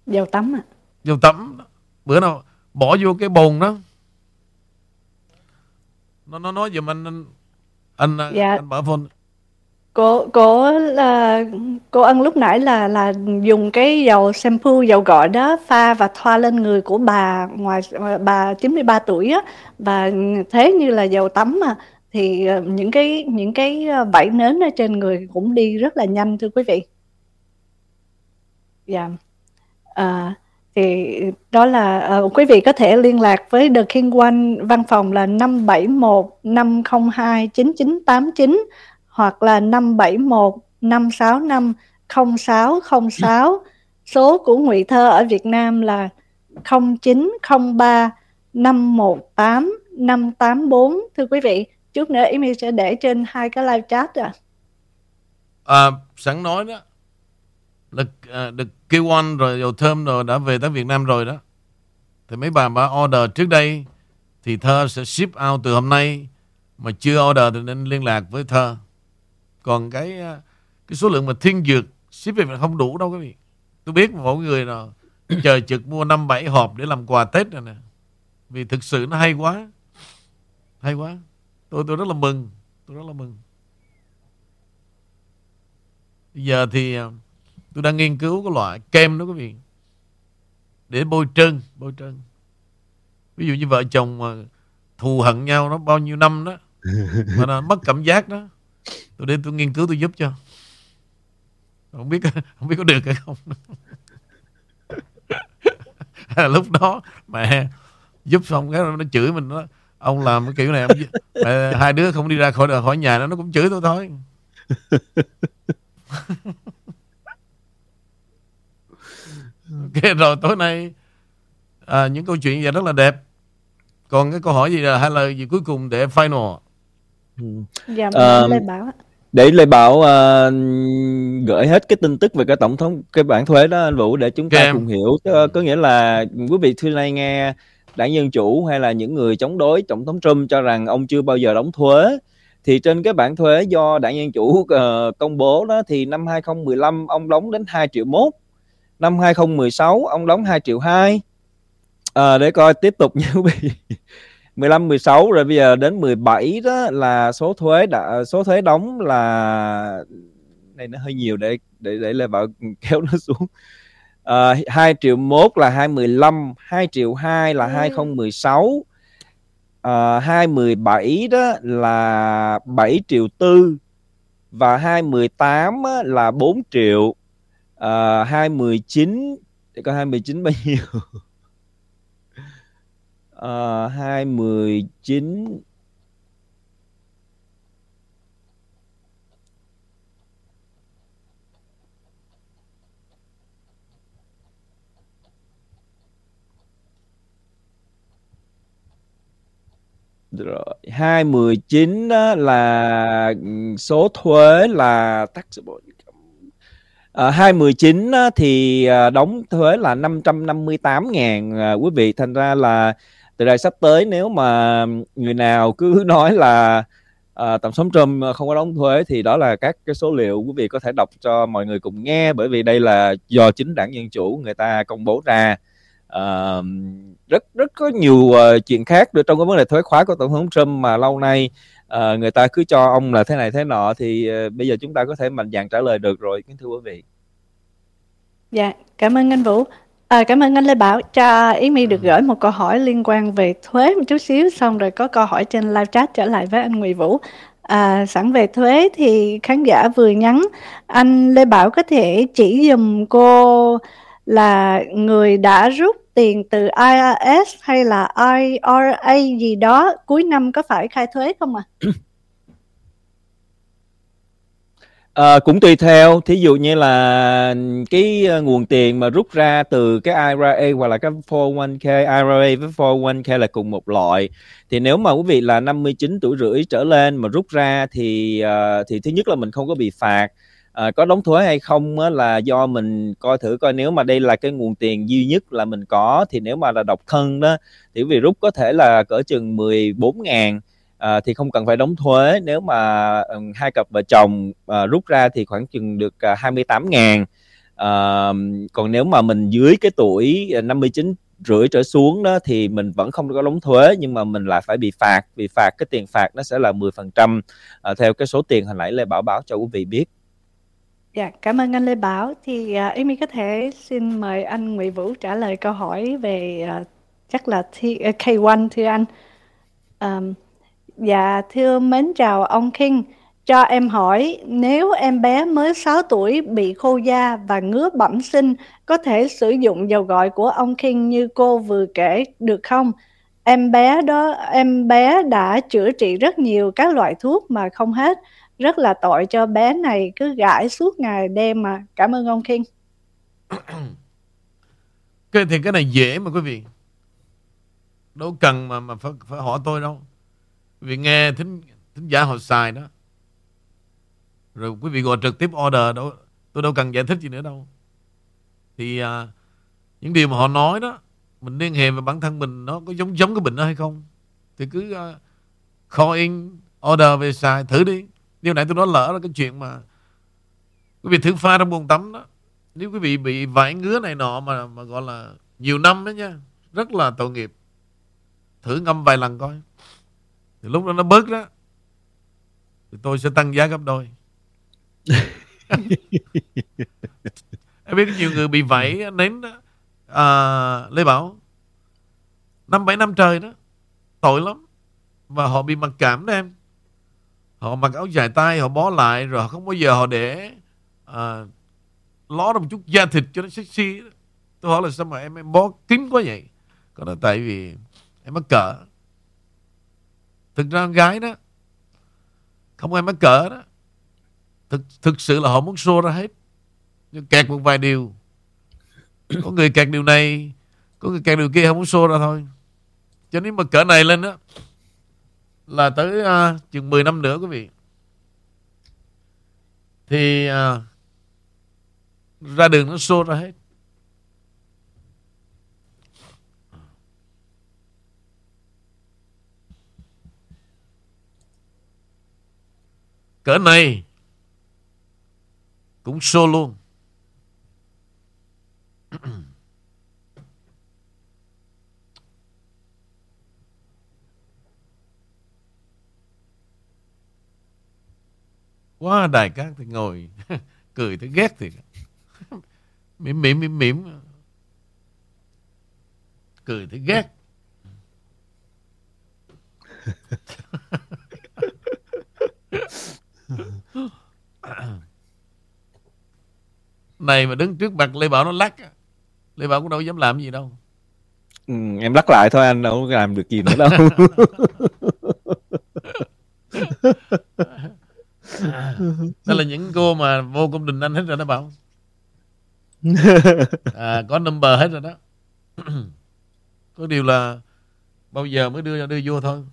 dầu tắm à dầu tắm. Bữa nào bỏ vô cái bồn đó. Nó nó nói giùm anh anh anh, dạ. anh mở phone Cô cô là cô Ân lúc nãy là là dùng cái dầu shampoo, dầu gội đó pha và thoa lên người của bà ngoài bà 93 tuổi á và thế như là dầu tắm mà thì ờ, những cái những cái ờ, vảy nến ở trên người cũng đi rất là nhanh thưa quý vị. Dạ. À, thì đó là uh, quý vị có thể liên lạc với The King One văn phòng là 571 502 9989 hoặc là 571 565 0606 số của Ngụy Thơ ở Việt Nam là 0903 518 584 thưa quý vị chút nữa Amy sẽ để trên hai cái live chat à. à, sẵn nói đó. Là à, được kêu one rồi dầu thơm rồi đã về tới Việt Nam rồi đó. Thì mấy bà mà order trước đây thì thơ sẽ ship out từ hôm nay. Mà chưa order thì nên liên lạc với thơ còn cái à, cái số lượng mà thiên dược, ship về mà không đủ đâu quý vị. Tôi biết mỗi người nào chờ trực mua năm, bảy hộp để làm quà tết này nè. Vì thực sự nó hay quá. Hay quá. Tôi tôi rất là mừng. Tôi rất là mừng. Bây giờ thì à, tôi đang nghiên cứu cái loại kem đó quý vị. Để bôi trơn bôi trơn. Ví dụ như vợ chồng mà thù hận nhau nó bao nhiêu năm đó, mà nó mất cảm giác đó tôi đến tôi nghiên cứu tôi giúp cho. Không biết không biết có được hay không. [laughs] Lúc đó mẹ giúp xong cái nó chửi mình đó ông làm cái kiểu này ông, [laughs] mẹ, hai đứa không đi ra khỏi khỏi nhà nó nó cũng chửi tôi thôi. [laughs] Ok rồi tối nay à, những câu chuyện giờ rất là đẹp. Còn cái câu hỏi gì là hai lời gì cuối cùng để final dạ uh, Lê Bảo để Lê Bảo uh, gửi hết cái tin tức về cái tổng thống cái bản thuế đó anh Vũ để chúng ta cùng hiểu. Uh, có nghĩa là quý vị thứ nay nghe đảng Dân Chủ hay là những người chống đối tổng thống Trump cho rằng ông chưa bao giờ đóng thuế thì trên cái bản thuế do đảng Dân Chủ uh, công bố đó thì năm 2015 ông đóng đến 2 triệu mốt năm 2016 ông đóng 2 triệu 2 à, để coi tiếp tục nha quý vị 15 16 rồi bây giờ đến 17 đó là số thuế đã số thuế đóng là này nó hơi nhiều để để để Lê Bảo [laughs] kéo nó xuống. À, 2 triệu 1 là 215 2 triệu 2 là 2016 à, 217 đó là 7 triệu tư và 218 là 4 triệu. À, 219 để coi 219 bao nhiêu [laughs] Ờ, à, 219 rồi 219 đó là ừ, số thuế là taxable À, 219 á, thì ờ, đóng thuế là 558 ngàn à, quý vị. Thành ra là từ đây sắp tới nếu mà người nào cứ [laughs] nói là à, tổng thống trump không có đóng thuế thì đó là các cái số liệu quý vị có thể đọc cho mọi người cùng nghe bởi vì đây là do chính đảng dân chủ người ta công bố ra à, rất rất có nhiều uh, chuyện khác được trong cái vấn đề thuế khóa của tổng thống Trump mà lâu nay uh, người ta cứ cho ông là thế này thế nọ thì uh, bây giờ chúng ta có thể mạnh dạn trả lời được rồi kính thưa quý vị. Dạ, cảm ơn anh Vũ. À, cảm ơn anh Lê Bảo cho Ý My được gửi một câu hỏi liên quan về thuế một chút xíu xong rồi có câu hỏi trên live chat trở lại với anh Nguyễn Vũ. À, sẵn về thuế thì khán giả vừa nhắn anh Lê Bảo có thể chỉ dùm cô là người đã rút tiền từ IRS hay là IRA gì đó cuối năm có phải khai thuế không ạ? À? [clears throat] À, cũng tùy theo, thí dụ như là cái ờ, nguồn tiền mà rút ra từ cái IRA hoặc là cái 401k, IRA với 401k là cùng một loại. Thì nếu mà quý vị là 59 tuổi rưỡi trở lên mà rút ra thì uh, thì thứ nhất là mình không có bị phạt. À, có đóng thuế hay không á, là do mình coi thử coi nếu mà đây là cái nguồn tiền duy nhất là mình có thì nếu mà là độc thân đó thì quý vị rút có thể là cỡ chừng 14 ngàn à, thì không cần phải đóng thuế nếu mà um, hai cặp vợ chồng à, rút ra thì khoảng chừng được ờ, à, 28 ngàn à, còn nếu mà mình dưới cái tuổi 59 rưỡi trở xuống đó thì mình vẫn không có đóng thuế nhưng mà mình lại phải bị phạt bị phạt cái tiền phạt nó sẽ là 10% à, theo cái số tiền hồi nãy Lê Bảo báo cho quý vị biết Dạ, cảm ơn anh Lê Bảo. Thì uh, Amy có thể xin mời anh Nguyễn Vũ trả lời câu hỏi về uh, chắc là thi, uh, K1 thưa anh. Um, Dạ, thưa mến chào ông King. Cho em hỏi, nếu em bé mới 6 tuổi bị khô da và ngứa bẩm sinh, có thể sử dụng dầu gội của ông King như cô vừa kể được không? Em bé đó, em bé đã chữa trị rất nhiều các loại thuốc mà không hết. Rất là tội cho bé này cứ gãi suốt ngày đêm mà. Cảm ơn ông King. cái thì cái này dễ mà quý vị. Đâu cần mà mà phải, phải hỏi tôi đâu vì nghe thính, thính giả họ xài đó. Rồi quý vị gọi trực tiếp order đâu tôi đâu cần giải thích gì nữa đâu. Thì à, những điều mà họ nói đó mình liên hệ với bản thân mình nó có giống giống cái bệnh đó hay không? Thì cứ uh, call in order về xài thử đi. Điều này tôi nói lỡ là cái chuyện mà quý vị thử pha trong bồn tắm đó. Nếu quý vị bị vải ngứa này nọ mà mà gọi là nhiều năm đó nha rất là tội nghiệp. Thử ngâm vài lần coi thì lúc đó nó bớt đó. Thì tôi sẽ tăng giá gấp đôi. [laughs] Em biết nhiều người bị vảy nến đó. À, lê bảo năm bảy năm trời đó tội lắm. Và họ bị mặc cảm đó em. Họ mặc áo dài tay họ bó lại rồi không bao giờ họ để à, ló ra một chút da thịt cho nó sexy tôi hỏi là sao mà em em bó kín quá vậy? Còn là tại vì em mắc cỡ thực ra con gái đó không ai mắc cỡ đó. Thực thực sự là họ muốn show ra hết. Nhưng kẹt một vài điều. Có người kẹt điều này có người kẹt điều kia không muốn show ra thôi. Cho nên mà cỡ này lên đó là tới uh, chừng 10 năm nữa quý vị. Thì uh, ra đường nó show ra hết. cỡ này cũng xô luôn. [clears throat] Quá đài các thì ngồi, [laughs] cười tới ghét thì [laughs] mỉm mỉm mỉm mỉm. Cười tới ghét. [laughs] này mà đứng trước mặt Lê Bảo nó lắc Lê Bảo cũng đâu dám làm gì đâu. Ừ, em lắc lại thôi anh đâu có làm được gì nữa đâu. Đó là những cô mà vô công đình anh hết rồi đó Bảo. À, có number hết rồi đó. Có điều là bao giờ mới đưa đưa vô thôi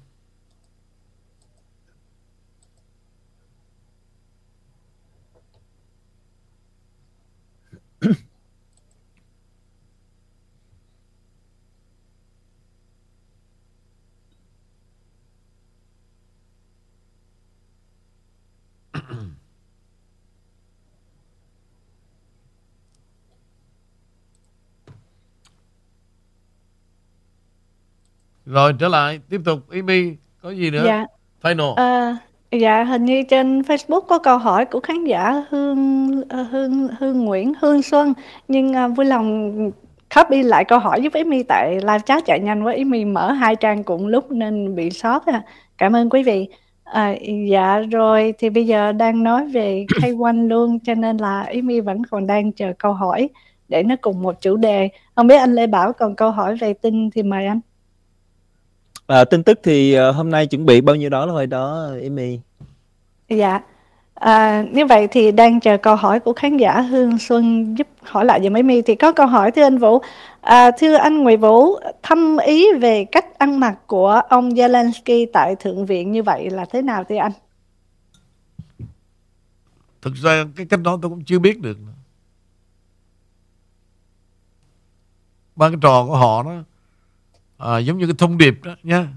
Rồi trở lại tiếp tục Amy có gì nữa? Dạ. Final. À, dạ hình như trên Facebook có câu hỏi của khán giả Hương ờ, Hương Hương Nguyễn Hương Xuân nhưng à, vui lòng copy lại câu hỏi giúp Amy tại live chat chạy nhanh quá Amy mở hai trang cùng lúc nên bị sót à. Cảm ơn quý vị. À, dạ rồi thì bây giờ đang nói về K1 [coughs] luôn cho nên là Amy vẫn còn đang chờ câu hỏi để nó cùng một chủ đề. Không biết anh Lê Bảo còn câu hỏi về tin thì mời anh. À, tin tức thì uh, hôm nay chuẩn bị bao nhiêu đó thôi đó Amy. Dạ. À, như vậy thì đang chờ câu hỏi của khán giả Hương Xuân giúp hỏi lại giùm Amy thì có câu hỏi thưa anh Vũ. À, thưa anh Nguyễn Vũ, thăm ý về cách ăn mặc của ông Zelensky tại thượng viện như vậy là thế nào thưa anh? Thực ra cái cách đó tôi cũng chưa biết được. Ba cái trò của họ đó à, giống như cái thông điệp đó nha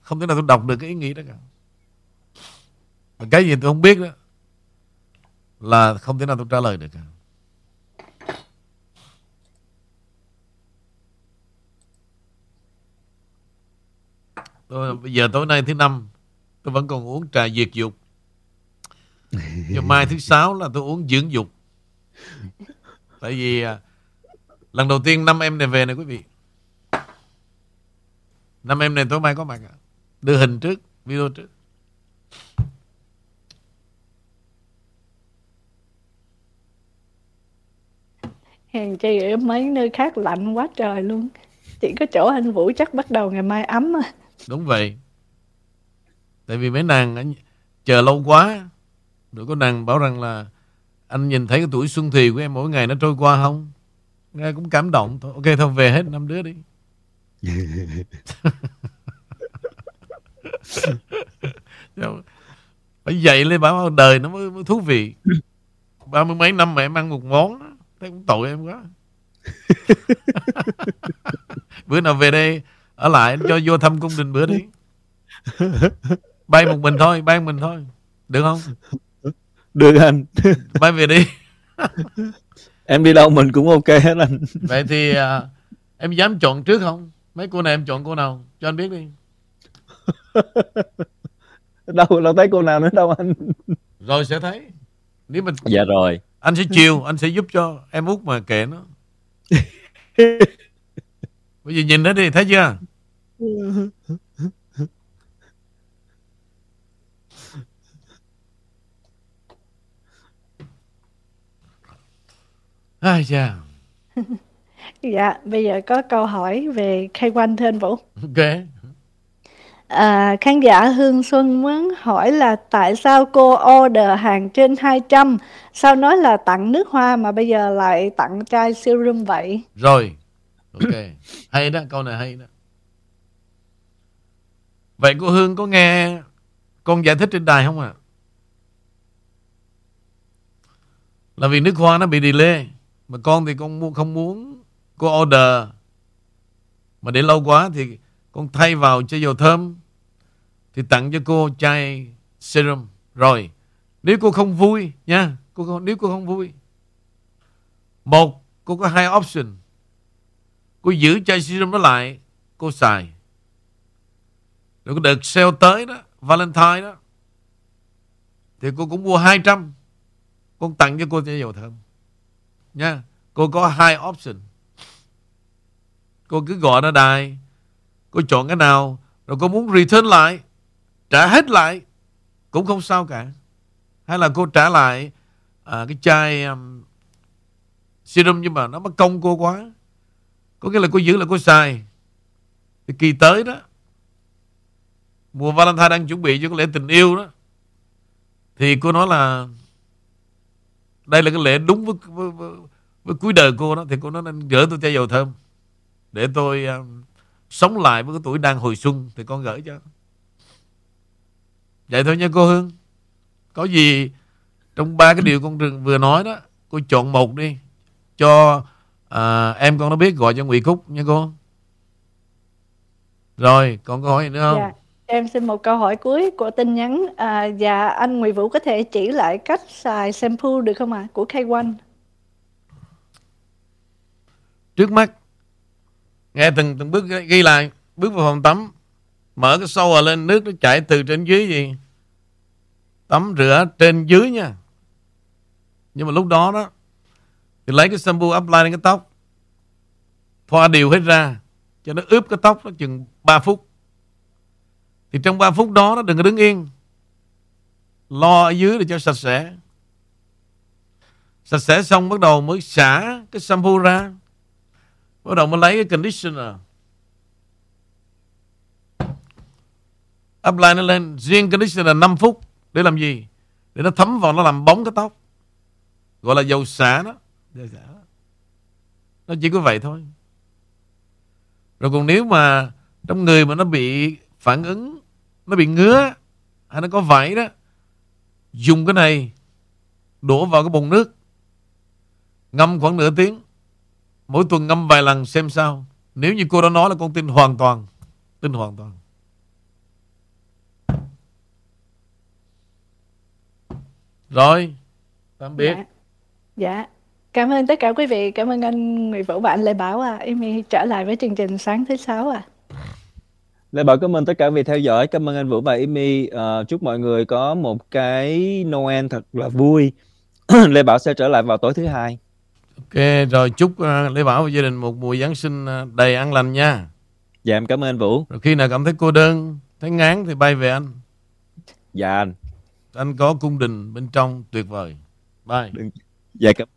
không thể nào tôi đọc được cái ý nghĩ đó cả. Và cái gì tôi không biết đó là không thể nào tôi trả lời được cả. Tôi, bây giờ tối nay thứ năm tôi vẫn còn uống trà diệt dục. Nhưng mai thứ [laughs] sáu là tôi uống dưỡng dục. Tại vì à, lần đầu tiên năm em này về này quý vị năm em này tối mai có mặt à? đưa hình trước video trước. Hèn chi ở mấy nơi khác lạnh quá trời luôn. Chỉ có chỗ anh Vũ chắc bắt đầu ngày mai ấm à. Đúng vậy. Tại vì mấy nàng chờ lâu quá. Rồi có nàng bảo rằng là Anh nhìn thấy cái tuổi xuân thì của em mỗi ngày nó trôi qua không? Nghe cũng cảm động. Thôi Ok thôi về hết năm đứa đi phải dậy lên bảo đời nó mới, mới thú vị. Ba mươi mấy năm mà em ăn một món thấy cũng tội em quá. [laughs] Bữa nào về đây ở lại cho vô thăm cung đình bữa đi. Bay một mình thôi bay một mình thôi. Được không? Được anh. Bay về đi. [laughs] Em đi đâu mình cũng ok hết anh. Vậy thì uh, em dám chọn trước không mấy cô này em chọn cô nào? Cho anh biết đi. [laughs] Đâu đâu thấy cô nào nữa đâu anh. Rồi sẽ thấy. Nếu mình dạ rồi. Anh sẽ chiều anh sẽ giúp cho. Em út mà kệ nó. [laughs] Bây giờ nhìn nó đi thấy chưa? [laughs] Ai chà Dạ, bây giờ có câu hỏi về khai quanh thưa anh Vũ. Ok. À, khán giả Hương Xuân muốn hỏi là tại sao cô order hàng trên 200 Sao nói là tặng nước hoa mà bây giờ lại tặng chai serum vậy? Rồi, ok. hay đó, câu này hay đó. Vậy cô Hương có nghe con giải thích trên đài không ạ? À? Là vì nước hoa nó bị delay Mà con thì con không muốn Cô order. Mà để lâu quá thì Con thay vào cho dầu thơm Thì tặng cho cô chai serum. Rồi Nếu cô không vui nha cô không, Nếu cô không vui Một Cô có hai option. Cô giữ chai serum đó lại Cô xài. Rồi có đợt sale tới đó Valentine đó. Thì cô cũng mua 200 con tặng cho cô chai dầu thơm. Nha cô có hai option cô cứ gọi nó đài cô chọn cái nào rồi cô muốn return lại trả hết lại cũng không sao cả. Hay là cô trả lại à, cái chai um, serum nhưng mà nó mất công cô quá. Có nghĩa là cô giữ là cô xài. Thì kỳ tới đó mùa Valentine đang chuẩn bị cho cái lễ tình yêu đó thì cô nói là đây là cái lễ đúng với, với, với, với cuối đời cô đó thì cô nói nên gửi tôi chai dầu thơm để tôi uh, sống lại với cái tuổi đang hồi xuân thì con gửi cho vậy thôi nha cô Hương có gì trong ba cái điều con vừa nói đó cô chọn một đi cho à, em con nó biết gọi cho Nguyễn Cúc nha cô rồi còn câu hỏi gì nữa không Dạ, em xin một câu hỏi cuối của tin nhắn. À, dạ, anh Nguyễn Vũ có thể chỉ lại cách xài shampoo được không ạ? Của K1. trước mắt nghe từng từng bước ghi lại. Bước vào phòng tắm. Mở cái sâu lên, nước nó chảy từ trên dưới gì? Tắm rửa trên dưới nha. Nhưng mà lúc đó đó, thì lấy cái shampoo apply lên cái tóc. Thoa đều hết ra, cho nó ướp cái tóc nó chừng 3 phút. Thì trong 3 phút đó, nó đừng có đứng yên. Lo ở dưới để cho sạch sẽ. Sạch sẽ xong, bắt đầu mới xả cái shampoo ra bắt đầu mới lấy cái conditioner. Apply nó lên. Riêng conditioner là 5 phút. Để làm gì? Để nó thấm vào nó làm bóng cái tóc. Gọi là dầu xả đó. Dầu xả. Đó. nó chỉ có vậy thôi. Rồi còn nếu mà trong người mà nó bị phản ứng nó bị ngứa hay nó có vảy đó dùng cái này đổ vào cái bồn nước. Ngâm khoảng nửa tiếng mỗi tuần ngâm vài lần xem sao nếu như cô đã nói là con tin hoàn toàn tin hoàn toàn rồi tạm biệt Dạ. Dạ. Cảm ơn tất cả quý vị. Cảm ơn anh Nguyễn Vũ và anh Lê Bảo à. Em trở lại với chương trình sáng thứ sáu à. Lê Bảo cảm ơn tất cả vì theo dõi. Cảm ơn anh Vũ và Amy. Ờ, chúc mọi người có một cái Noel thật là vui. [clears throat] Lê Bảo sẽ trở lại vào tối thứ hai. Ok rồi chúc uh, Lê Bảo và gia đình một mùa Giáng sinh uh, đầy an lành nha Dạ em cảm ơn anh Vũ. rồi khi nào cảm thấy cô đơn thấy ngán thì bay về anh Dạ anh. anh có cung đình bên trong tuyệt vời bye Dạ cảm